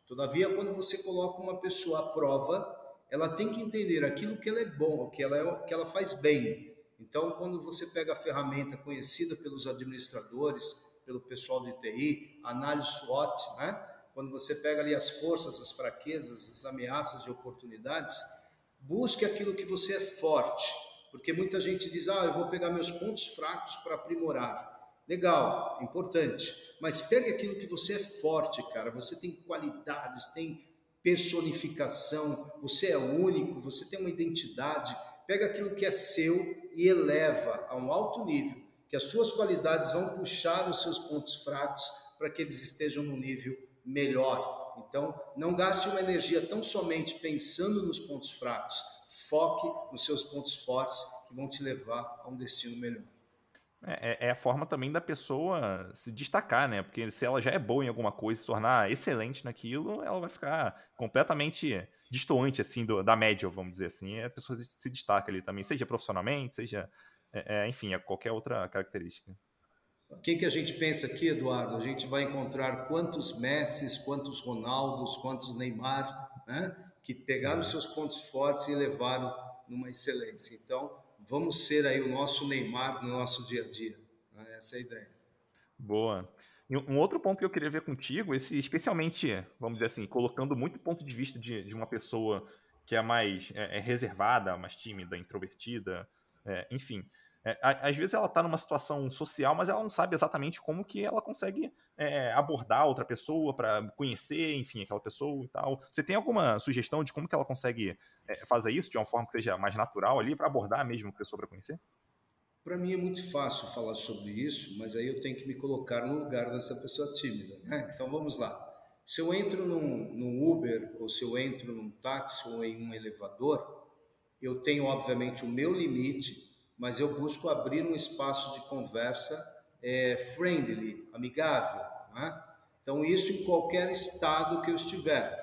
Todavia, quando você coloca uma pessoa à prova, ela tem que entender aquilo que ela é bom, que ela, é, que ela faz bem. Então, quando você pega a ferramenta conhecida pelos administradores, pelo pessoal de TI, análise SWOT, né? quando você pega ali as forças, as fraquezas, as ameaças e oportunidades, busque aquilo que você é forte, porque muita gente diz, ah, eu vou pegar meus pontos fracos para aprimorar. Legal, importante. Mas pegue aquilo que você é forte, cara. Você tem qualidades, tem personificação, você é único, você tem uma identidade. Pega aquilo que é seu e eleva a um alto nível, que as suas qualidades vão puxar os seus pontos fracos para que eles estejam no nível melhor. Então, não gaste uma energia tão somente pensando nos pontos fracos. Foque nos seus pontos fortes que vão te levar a um destino melhor. É, é, é, a forma também da pessoa se destacar, né? Porque se ela já é boa em alguma coisa, se tornar excelente naquilo, ela vai ficar completamente distoante, assim, do, da média, vamos dizer assim. E a pessoa se destaca ali também, seja profissionalmente, seja, é, é, enfim, qualquer outra característica. Quem que a gente pensa aqui, Eduardo? A gente vai encontrar quantos Messis, quantos Ronaldos, quantos Neymar, né? Que pegaram os seus pontos fortes e levaram numa excelência. Então, vamos ser aí o nosso Neymar no nosso dia a dia. Né? Essa é a ideia. Boa. E um outro ponto que eu queria ver contigo, esse especialmente, vamos dizer assim, colocando muito ponto de vista de, de uma pessoa que é mais é, é reservada, mais tímida, introvertida, é, enfim. É, às vezes ela está numa situação social, mas ela não sabe exatamente como que ela consegue é, abordar outra pessoa para conhecer, enfim, aquela pessoa e tal. Você tem alguma sugestão de como que ela consegue fazer isso de uma forma que seja mais natural ali para abordar mesmo a pessoa para conhecer? Para mim é muito fácil falar sobre isso, mas aí eu tenho que me colocar no lugar dessa pessoa tímida. Né? Então vamos lá. Se eu entro num, num Uber, ou se eu entro num táxi ou em um elevador, eu tenho obviamente o meu limite mas eu busco abrir um espaço de conversa é, friendly, amigável. Né? Então, isso em qualquer estado que eu estiver.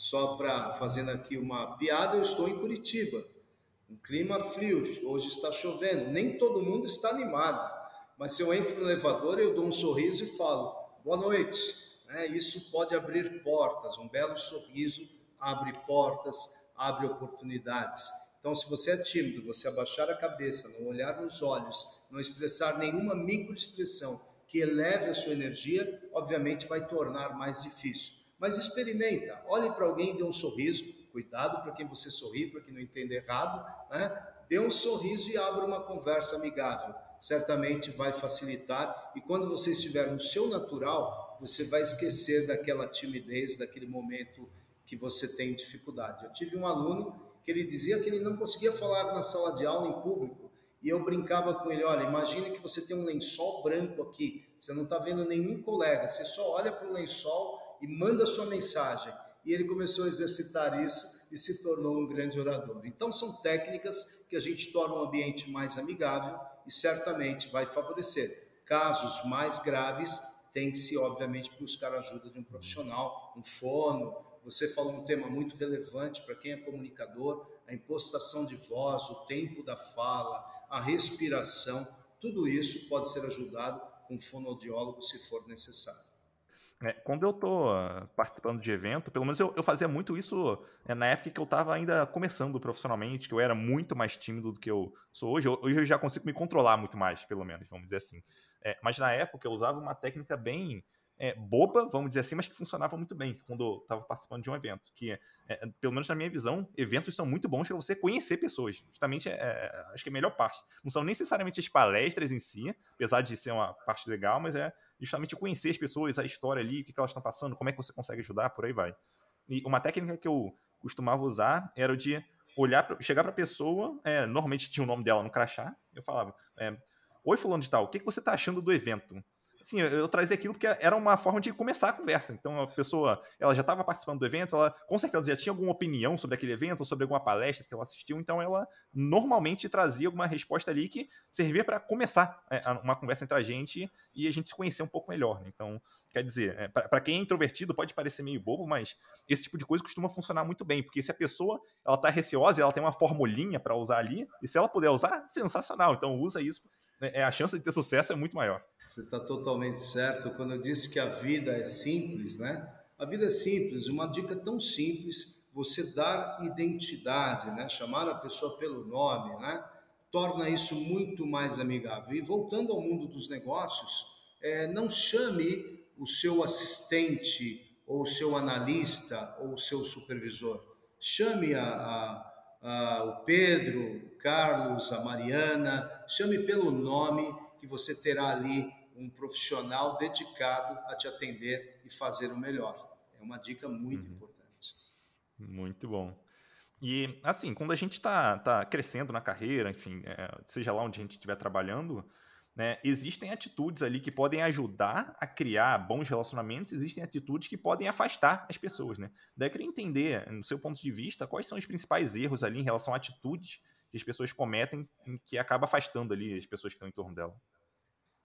Só para fazendo aqui uma piada, eu estou em Curitiba. Um clima frio, hoje está chovendo. Nem todo mundo está animado. Mas se eu entro no elevador, eu dou um sorriso e falo: boa noite. É, isso pode abrir portas. Um belo sorriso abre portas, abre oportunidades. Então, se você é tímido, você abaixar a cabeça, não olhar nos olhos, não expressar nenhuma microexpressão que eleve a sua energia, obviamente vai tornar mais difícil. Mas experimenta, olhe para alguém e dê um sorriso, cuidado para quem você sorri, para que não entenda errado, né? dê um sorriso e abra uma conversa amigável. Certamente vai facilitar e quando você estiver no seu natural, você vai esquecer daquela timidez, daquele momento que você tem dificuldade. Eu tive um aluno que ele dizia que ele não conseguia falar na sala de aula em público. E eu brincava com ele: olha, imagine que você tem um lençol branco aqui, você não está vendo nenhum colega, você só olha para o lençol e manda sua mensagem. E ele começou a exercitar isso e se tornou um grande orador. Então, são técnicas que a gente torna o um ambiente mais amigável e certamente vai favorecer. Casos mais graves, tem que se, obviamente, buscar a ajuda de um profissional, um fono, você falou um tema muito relevante para quem é comunicador, a impostação de voz, o tempo da fala, a respiração, tudo isso pode ser ajudado com fonoaudiólogo se for necessário. É, quando eu estou ah, participando de evento, pelo menos eu, eu fazia muito isso é, na época que eu estava ainda começando profissionalmente, que eu era muito mais tímido do que eu sou hoje. Hoje eu já consigo me controlar muito mais, pelo menos, vamos dizer assim. É, mas na época eu usava uma técnica bem é, boba, vamos dizer assim, mas que funcionava muito bem quando eu estava participando de um evento. Que, é, é, pelo menos na minha visão, eventos são muito bons para você conhecer pessoas. Justamente, é, é, acho que é a melhor parte. Não são necessariamente as palestras em si, apesar de ser uma parte legal, mas é justamente conhecer as pessoas, a história ali, o que, que elas estão passando, como é que você consegue ajudar, por aí vai. E uma técnica que eu costumava usar era o de olhar, pra, chegar para a pessoa, é, normalmente tinha o nome dela no crachá, eu falava, Oi, fulano de tal, o que, que você está achando do evento? Sim, eu, trazia aquilo porque era uma forma de começar a conversa. Então a pessoa, ela já estava participando do evento, ela com certeza já tinha alguma opinião sobre aquele evento, ou sobre alguma palestra que ela assistiu, então ela normalmente trazia alguma resposta ali que servia para começar é, uma conversa entre a gente e a gente se conhecer um pouco melhor. Né? Então, quer dizer, é, para quem é introvertido pode parecer meio bobo, mas esse tipo de coisa costuma funcionar muito bem, porque se a pessoa ela está receosa, ela tem uma formulinha para usar ali, e se ela puder usar, sensacional. Então usa isso né, é, a chance de ter sucesso é muito maior. Você está totalmente certo. Quando eu disse que a vida é simples, né? A vida é simples. Uma dica tão simples, você dar identidade, né? Chamar a pessoa pelo nome, né? Torna isso muito mais amigável. E voltando ao mundo dos negócios, é, não chame o seu assistente ou o seu analista ou o seu supervisor. Chame a, a ah, o Pedro, o Carlos, a Mariana, chame pelo nome que você terá ali um profissional dedicado a te atender e fazer o melhor. É uma dica muito uhum. importante. Muito bom. E assim, quando a gente está tá crescendo na carreira, enfim, é, seja lá onde a gente estiver trabalhando, né, existem atitudes ali que podem ajudar a criar bons relacionamentos, existem atitudes que podem afastar as pessoas, né? Daí eu queria entender, no seu ponto de vista, quais são os principais erros ali em relação a atitudes que as pessoas cometem que acaba afastando ali as pessoas que estão em torno dela.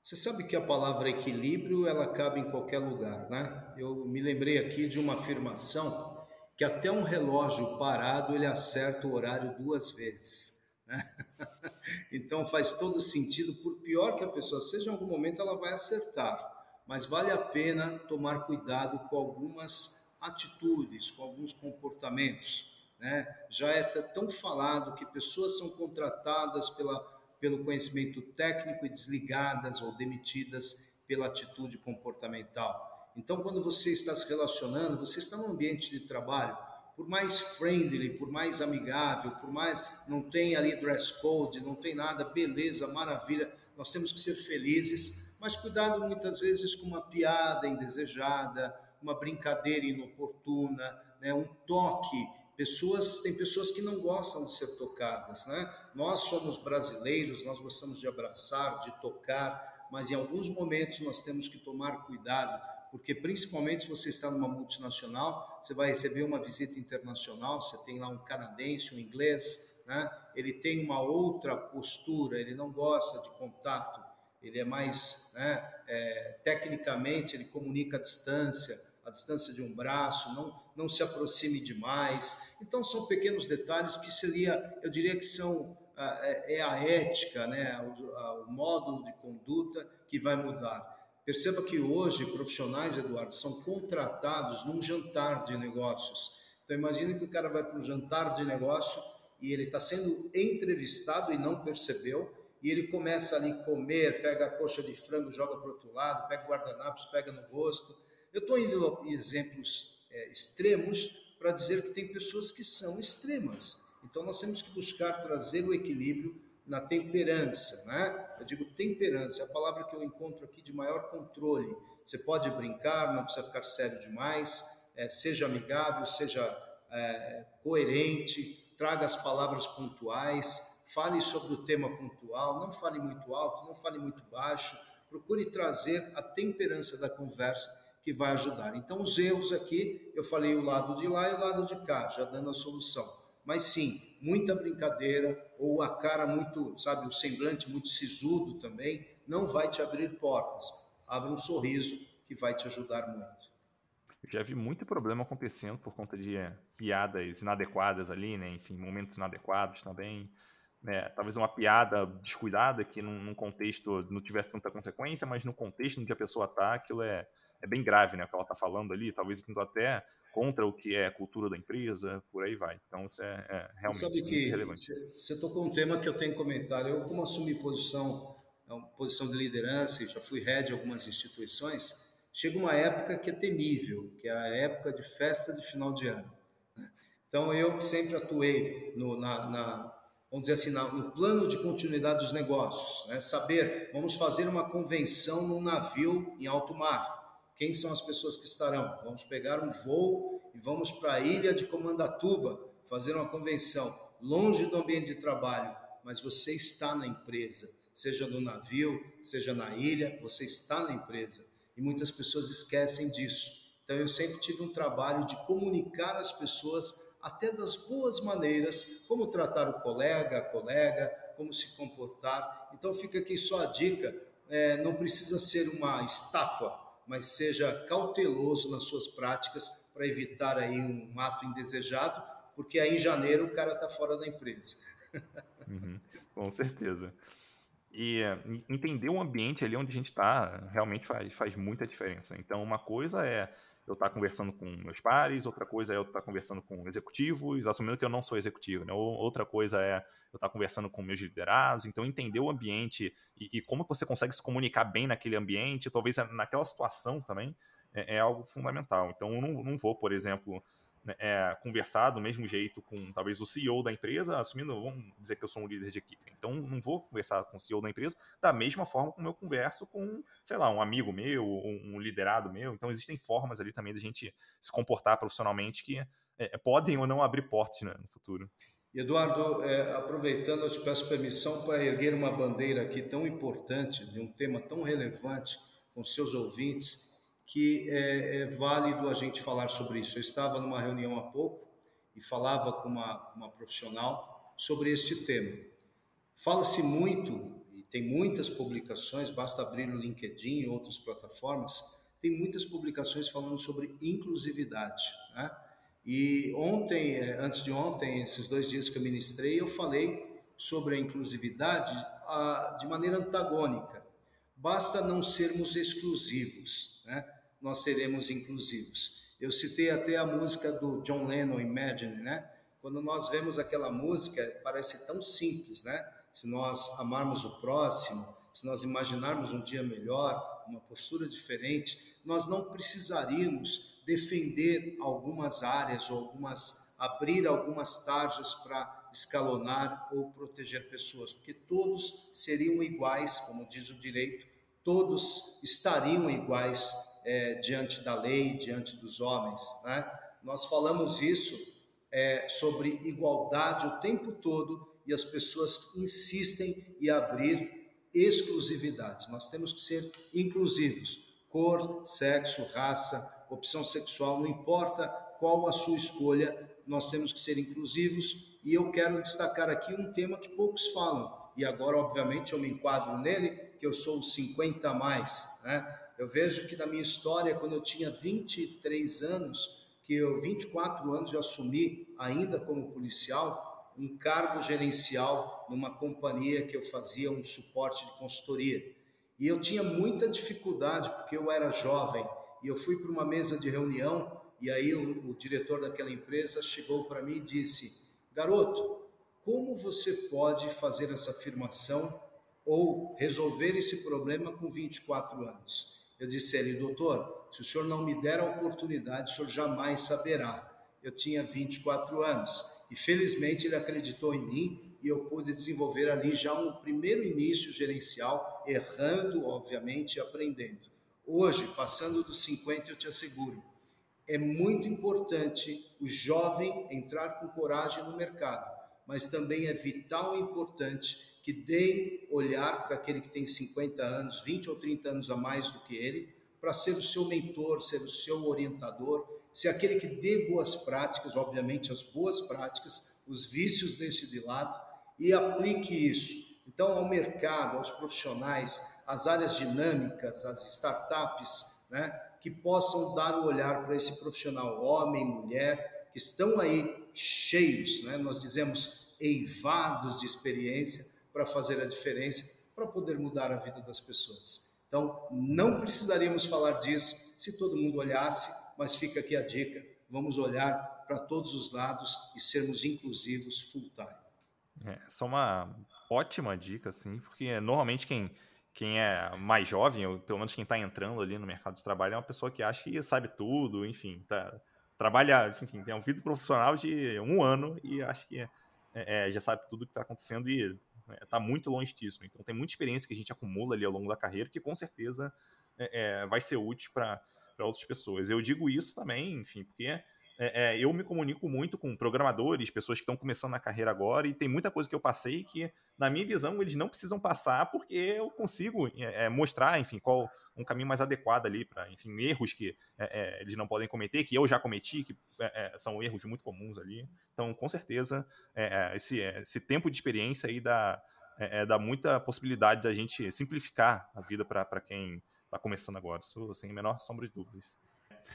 Você sabe que a palavra equilíbrio ela cabe em qualquer lugar, né? Eu me lembrei aqui de uma afirmação que até um relógio parado ele acerta o horário duas vezes. Né? (laughs) Então faz todo sentido, por pior que a pessoa seja, em algum momento ela vai acertar, mas vale a pena tomar cuidado com algumas atitudes, com alguns comportamentos. Né? Já é tão falado que pessoas são contratadas pela, pelo conhecimento técnico e desligadas ou demitidas pela atitude comportamental. Então, quando você está se relacionando, você está no ambiente de trabalho, por mais friendly, por mais amigável, por mais não tem ali dress code, não tem nada, beleza, maravilha, nós temos que ser felizes, mas cuidado muitas vezes com uma piada indesejada, uma brincadeira inoportuna, né, um toque. Pessoas, tem pessoas que não gostam de ser tocadas, né? Nós somos brasileiros, nós gostamos de abraçar, de tocar, mas em alguns momentos nós temos que tomar cuidado porque principalmente se você está numa multinacional, você vai receber uma visita internacional, você tem lá um canadense, um inglês, né? ele tem uma outra postura, ele não gosta de contato, ele é mais, né, é, tecnicamente, ele comunica a distância, a distância de um braço, não, não se aproxime demais. Então, são pequenos detalhes que seria, eu diria que são é, é a ética, né, o, o modo de conduta que vai mudar. Perceba que hoje profissionais, Eduardo, são contratados num jantar de negócios. Então imagine que o cara vai para um jantar de negócio e ele está sendo entrevistado e não percebeu, e ele começa ali comer, pega a coxa de frango, joga para o outro lado, pega guardanapos, pega no rosto. Eu estou indo em exemplos é, extremos para dizer que tem pessoas que são extremas. Então nós temos que buscar trazer o equilíbrio na temperança, né? Eu digo temperança, é a palavra que eu encontro aqui de maior controle. Você pode brincar, não precisa ficar sério demais, é, seja amigável, seja é, coerente, traga as palavras pontuais, fale sobre o tema pontual, não fale muito alto, não fale muito baixo, procure trazer a temperança da conversa que vai ajudar. Então, os erros aqui, eu falei o lado de lá e o lado de cá, já dando a solução. Mas sim, muita brincadeira ou a cara muito, sabe, o semblante muito sisudo também, não vai te abrir portas. Abra um sorriso que vai te ajudar muito. Eu já vi muito problema acontecendo por conta de é, piadas inadequadas ali, né? Enfim, momentos inadequados também. Né? Talvez uma piada descuidada que num, num contexto não tivesse tanta consequência, mas no contexto em que a pessoa está, aquilo é, é bem grave, né? O que ela está falando ali, talvez indo até contra o que é a cultura da empresa, por aí vai. Então, isso é, é realmente Sabe que relevante. Você tocou um tema que eu tenho comentado. Eu, como assumi posição, é posição de liderança, já fui head de algumas instituições, chega uma época que é temível, que é a época de festa de final de ano. Né? Então, eu que sempre atuei no, na, na vamos dizer assim, no plano de continuidade dos negócios, né? saber, vamos fazer uma convenção num navio em alto mar. Quem são as pessoas que estarão? Vamos pegar um voo e vamos para a ilha de Comandatuba fazer uma convenção, longe do ambiente de trabalho, mas você está na empresa, seja no navio, seja na ilha, você está na empresa. E muitas pessoas esquecem disso. Então eu sempre tive um trabalho de comunicar às pessoas até das boas maneiras, como tratar o colega, a colega, como se comportar. Então fica aqui só a dica: é, não precisa ser uma estátua, mas seja cauteloso nas suas práticas para evitar aí um ato indesejado, porque aí em janeiro o cara está fora da empresa. (laughs) Uhum, com certeza. E entender o ambiente ali onde a gente está realmente faz, faz muita diferença. Então, uma coisa é eu estar tá conversando com meus pares, outra coisa é eu estar tá conversando com executivos, assumindo que eu não sou executivo, né? outra coisa é eu estar tá conversando com meus liderados, então entender o ambiente e, e como você consegue se comunicar bem naquele ambiente, talvez naquela situação também, é, é algo fundamental. Então eu não, não vou, por exemplo, é, conversar do mesmo jeito com talvez o CEO da empresa, assumindo, vamos dizer que eu sou um líder de equipe. Então, não vou conversar com o CEO da empresa da mesma forma como eu converso com, sei lá, um amigo meu, um liderado meu. Então, existem formas ali também de a gente se comportar profissionalmente que é, é, podem ou não abrir portas né, no futuro. Eduardo, é, aproveitando, eu te peço permissão para erguer uma bandeira aqui tão importante, de um tema tão relevante com seus ouvintes que é, é, válido a gente falar sobre isso. Eu estava numa reunião há pouco e falava com uma, uma profissional sobre este tema. Fala-se muito, e tem muitas publicações, basta abrir o LinkedIn e outras plataformas, tem muitas publicações falando sobre inclusividade. Né? E ontem, é, antes de ontem, esses dois dias que eu ministrei, eu falei sobre a inclusividade a, de maneira antagônica. Basta não sermos exclusivos. Né? Nós seremos inclusivos. Eu citei até a música do John Lennon, Imagine, né? Quando nós vemos aquela música, parece tão simples, né? Se nós amarmos o próximo, se nós imaginarmos um dia melhor, uma postura diferente, nós não precisaríamos defender algumas áreas ou algumas abrir algumas tarjas para escalonar ou proteger pessoas, porque todos seriam iguais, como diz o direito, todos estariam iguais é, diante da lei, diante dos homens. Né? Nós falamos isso é, sobre igualdade o tempo todo e as pessoas insistem em abrir exclusividade. Nós temos que ser inclusivos. Cor, sexo, raça, opção sexual, não importa qual a sua escolha, nós temos que ser inclusivos. E eu quero destacar aqui um tema que poucos falam. E agora, obviamente, eu me enquadro nele, que eu sou 50 a mais. Né? Eu vejo que na minha história, quando eu tinha 23 anos, que eu 24 anos eu assumi ainda como policial um cargo gerencial numa companhia que eu fazia um suporte de consultoria. E eu tinha muita dificuldade porque eu era jovem e eu fui para uma mesa de reunião e aí o, o diretor daquela empresa chegou para mim e disse: "Garoto, como você pode fazer essa afirmação ou resolver esse problema com 24 anos?" Eu disse a ele, doutor, se o senhor não me der a oportunidade, o senhor jamais saberá. Eu tinha 24 anos e felizmente ele acreditou em mim e eu pude desenvolver ali já um primeiro início gerencial, errando, obviamente, e aprendendo. Hoje, passando dos 50, eu te asseguro, É muito importante o jovem entrar com coragem no mercado, mas também é vital e importante que dê olhar para aquele que tem 50 anos, 20 ou 30 anos a mais do que ele, para ser o seu mentor, ser o seu orientador, ser aquele que dê boas práticas, obviamente as boas práticas, os vícios deixe de lado e aplique isso. Então, ao mercado, aos profissionais, às áreas dinâmicas, às startups, né, que possam dar o um olhar para esse profissional, homem, mulher, que estão aí cheios, né, nós dizemos eivados de experiência para fazer a diferença, para poder mudar a vida das pessoas. Então, não precisaríamos falar disso se todo mundo olhasse, mas fica aqui a dica: vamos olhar para todos os lados e sermos inclusivos full time. É, essa é uma ótima dica, assim, porque normalmente quem, quem é mais jovem, ou pelo menos quem está entrando ali no mercado de trabalho, é uma pessoa que acha que sabe tudo, enfim, tá, trabalha, enfim, tem um vida profissional de um ano e acha que é, é, já sabe tudo o que está acontecendo e está né, muito longe disso. Então tem muita experiência que a gente acumula ali ao longo da carreira que com certeza é, é vai ser útil para outras pessoas. Eu digo isso também, enfim, porque é, é, eu me comunico muito com programadores, pessoas que estão começando na carreira agora, e tem muita coisa que eu passei que, na minha visão, eles não precisam passar porque eu consigo é, é mostrar, enfim, qual um caminho mais adequado ali para, enfim, erros que é, é, eles não podem cometer, que eu já cometi, que são erros muito comuns ali. Então, com certeza, esse, esse tempo de experiência aí dá, dá muita possibilidade da gente simplificar a vida para quem está começando agora. Sem a menor sombra de dúvidas.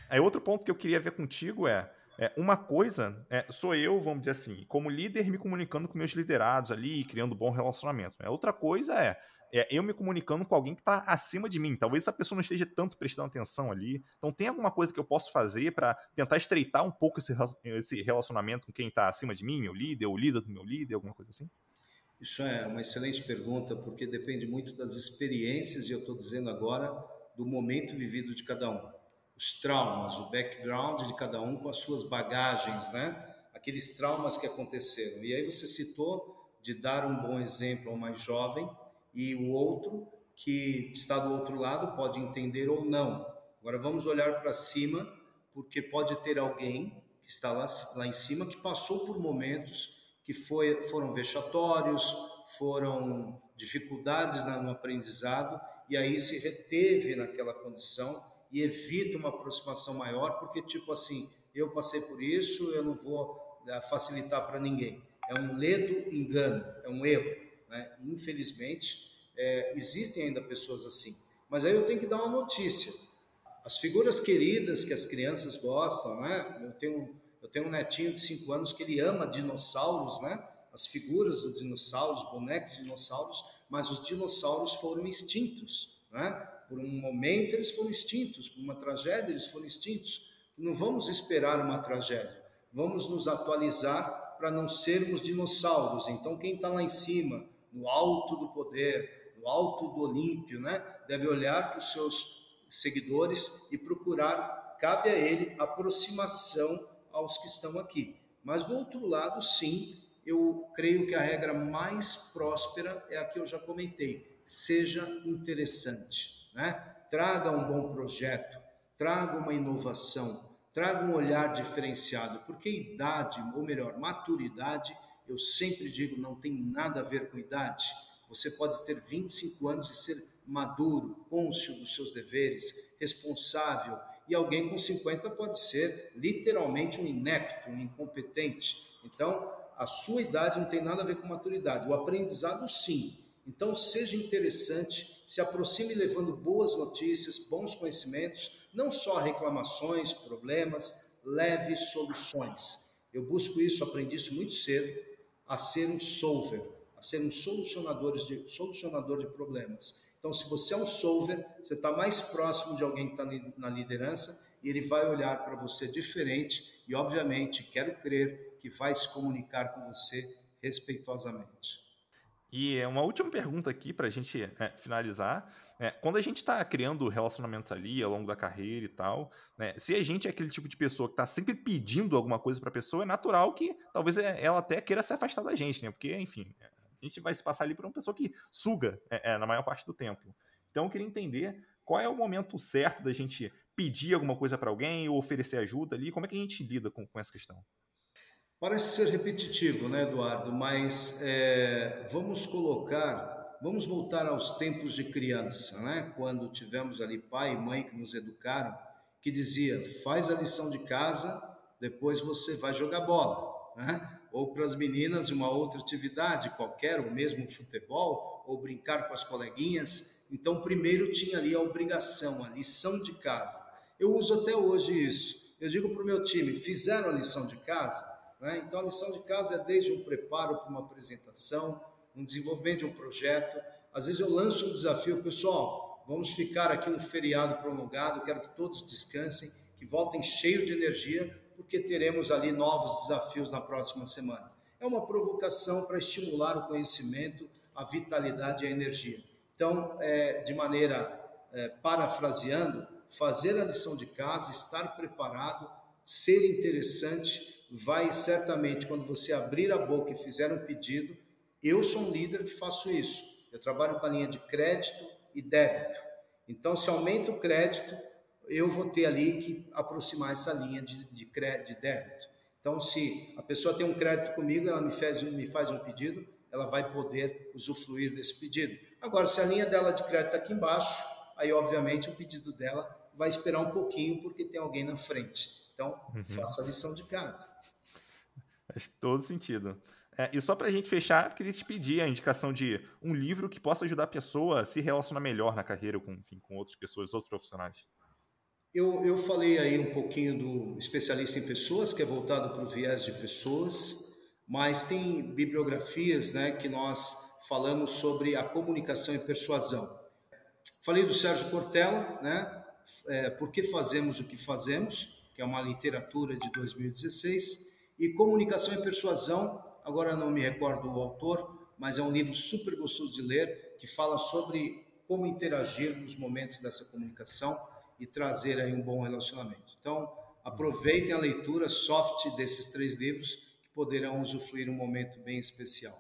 Aí outro ponto que eu queria ver contigo é, é uma coisa é, sou eu, vamos dizer assim, como líder me comunicando com meus liderados ali, criando bom relacionamento. Né? Outra coisa é, é eu me comunicando com alguém que está acima de mim. Talvez essa pessoa não esteja tanto prestando atenção ali. Então tem alguma coisa que eu posso fazer para tentar estreitar um pouco esse, esse relacionamento com quem está acima de mim, meu líder, o líder do meu líder, alguma coisa assim? Isso é uma excelente pergunta, porque depende muito das experiências, e eu estou dizendo agora, do momento vivido de cada um os traumas, o background de cada um com as suas bagagens, né? Aqueles traumas que aconteceram. E aí você citou de dar um bom exemplo ao mais jovem e o outro que está do outro lado pode entender ou não. Agora vamos olhar para cima, porque pode ter alguém que está lá, lá em cima que passou por momentos que foi, foram vexatórios, foram dificuldades no aprendizado e aí se reteve naquela condição e evita uma aproximação maior, porque, tipo assim, eu passei por isso, eu não vou eh, facilitar para ninguém. É um ledo engano, é um erro. Né? Infelizmente, é, existem ainda pessoas assim. Mas aí eu tenho que dar uma notícia. As figuras queridas que as crianças gostam, né? Eu tenho, eu tenho um netinho de 5 anos que ele ama dinossauros, né? As figuras dos dinossauros, bonecos de dinossauros, mas os dinossauros foram extintos, né? Por um momento eles foram extintos, por uma tragédia eles foram extintos. Não vamos esperar uma tragédia, vamos nos atualizar para não sermos dinossauros. Então, quem está lá em cima, no alto do poder, no alto do Olímpio, né, deve olhar para os seus seguidores e procurar, cabe a ele, aproximação aos que estão aqui. Mas do outro lado, sim, eu creio que a regra mais próspera é a que eu já comentei: seja interessante né? traga um bom projeto, traga uma inovação, traga um olhar diferenciado, porque idade, ou melhor, maturidade, eu sempre digo, não tem nada a ver com idade. Você pode ter 25 anos e ser maduro, cônscio dos seus deveres, responsável, e alguém com 50 pode ser literalmente um inepto, um incompetente. Então, a sua idade não tem nada a ver com maturidade. O aprendizado, sim. Então, seja interessante, se aproxime levando boas notícias, bons conhecimentos, não só reclamações, problemas, leve soluções. Eu busco isso, aprendi isso muito cedo, a ser um solver, a ser um solucionador de, solucionador de problemas. Então, se você é um solver, você está mais próximo de alguém que está na liderança e ele vai olhar para você diferente e, obviamente, quero crer que vai se comunicar com você respeitosamente. E é uma última pergunta aqui para a gente é, finalizar. É, quando a gente está criando relacionamentos ali ao longo da carreira e tal, né, se a gente é aquele tipo de pessoa que está sempre pedindo alguma coisa para a pessoa, é natural que talvez é, ela até queira se afastar da gente, né? Porque, enfim, a gente vai se passar ali por uma pessoa que suga é, na maior parte do tempo. Então, eu queria entender qual é o momento certo da gente pedir alguma coisa para alguém ou oferecer ajuda ali? Como é que a gente lida com, com essa questão? Parece ser repetitivo, né, Eduardo? Mas é, vamos colocar, vamos voltar aos tempos de criança, né? Quando tivemos ali pai e mãe que nos educaram, que dizia: faz a lição de casa, depois você vai jogar bola, né? Ou para as meninas uma outra atividade qualquer, ou mesmo futebol, ou brincar com as coleguinhas. Então, primeiro tinha ali a obrigação, a lição de casa. Eu uso até hoje isso. Eu digo para o meu time: fizeram a lição de casa? Né? Então, a lição de casa é desde um preparo para uma apresentação, um desenvolvimento de um projeto. Às vezes eu lanço um desafio, pessoal, vamos ficar aqui um feriado prolongado, quero que todos descansem, que voltem cheio de energia, porque teremos ali novos desafios na próxima semana. É uma provocação para estimular o conhecimento, a vitalidade e a energia. Então, é, de maneira é, parafraseando, fazer a lição de casa, estar preparado, ser interessante vai certamente, quando você abrir a boca e fizer um pedido, eu sou um líder que faço isso. Eu trabalho com a linha de crédito e débito. Então, se aumenta o crédito, eu vou ter ali que aproximar essa linha de, de, crédito, de débito. Então, se a pessoa tem um crédito comigo, ela me faz, me faz um pedido, ela vai poder usufruir desse pedido. Agora, se a linha dela de crédito está aqui embaixo, aí, obviamente, o pedido dela vai esperar um pouquinho porque tem alguém na frente. Então, uhum. faça a lição de casa. Faz todo sentido. É, e só para a gente fechar, eu queria te pedir a indicação de um livro que possa ajudar a pessoa a se relacionar melhor na carreira com, enfim, com outras pessoas, outros profissionais. Eu, eu falei aí um pouquinho do especialista em pessoas, que é voltado para o viés de pessoas, mas tem bibliografias né, que nós falamos sobre a comunicação e persuasão. Falei do Sérgio Cortella, né, é, Por que Fazemos o que Fazemos, que é uma literatura de 2016 e Comunicação e Persuasão, agora não me recordo o autor, mas é um livro super gostoso de ler, que fala sobre como interagir nos momentos dessa comunicação e trazer aí um bom relacionamento. Então, aproveitem a leitura soft desses três livros, que poderão usufruir um momento bem especial.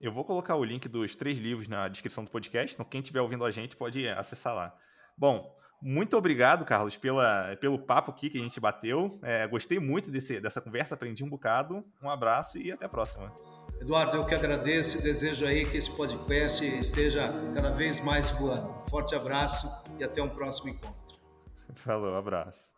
Eu vou colocar o link dos três livros na descrição do podcast, então quem estiver ouvindo a gente pode acessar lá. Bom, muito obrigado, Carlos, pela, pelo papo aqui que a gente bateu. É, gostei muito desse, dessa conversa, aprendi um bocado. Um abraço e até a próxima. Eduardo, eu que agradeço e desejo aí que esse podcast esteja cada vez mais voando. Forte abraço e até um próximo encontro. Falou, abraço.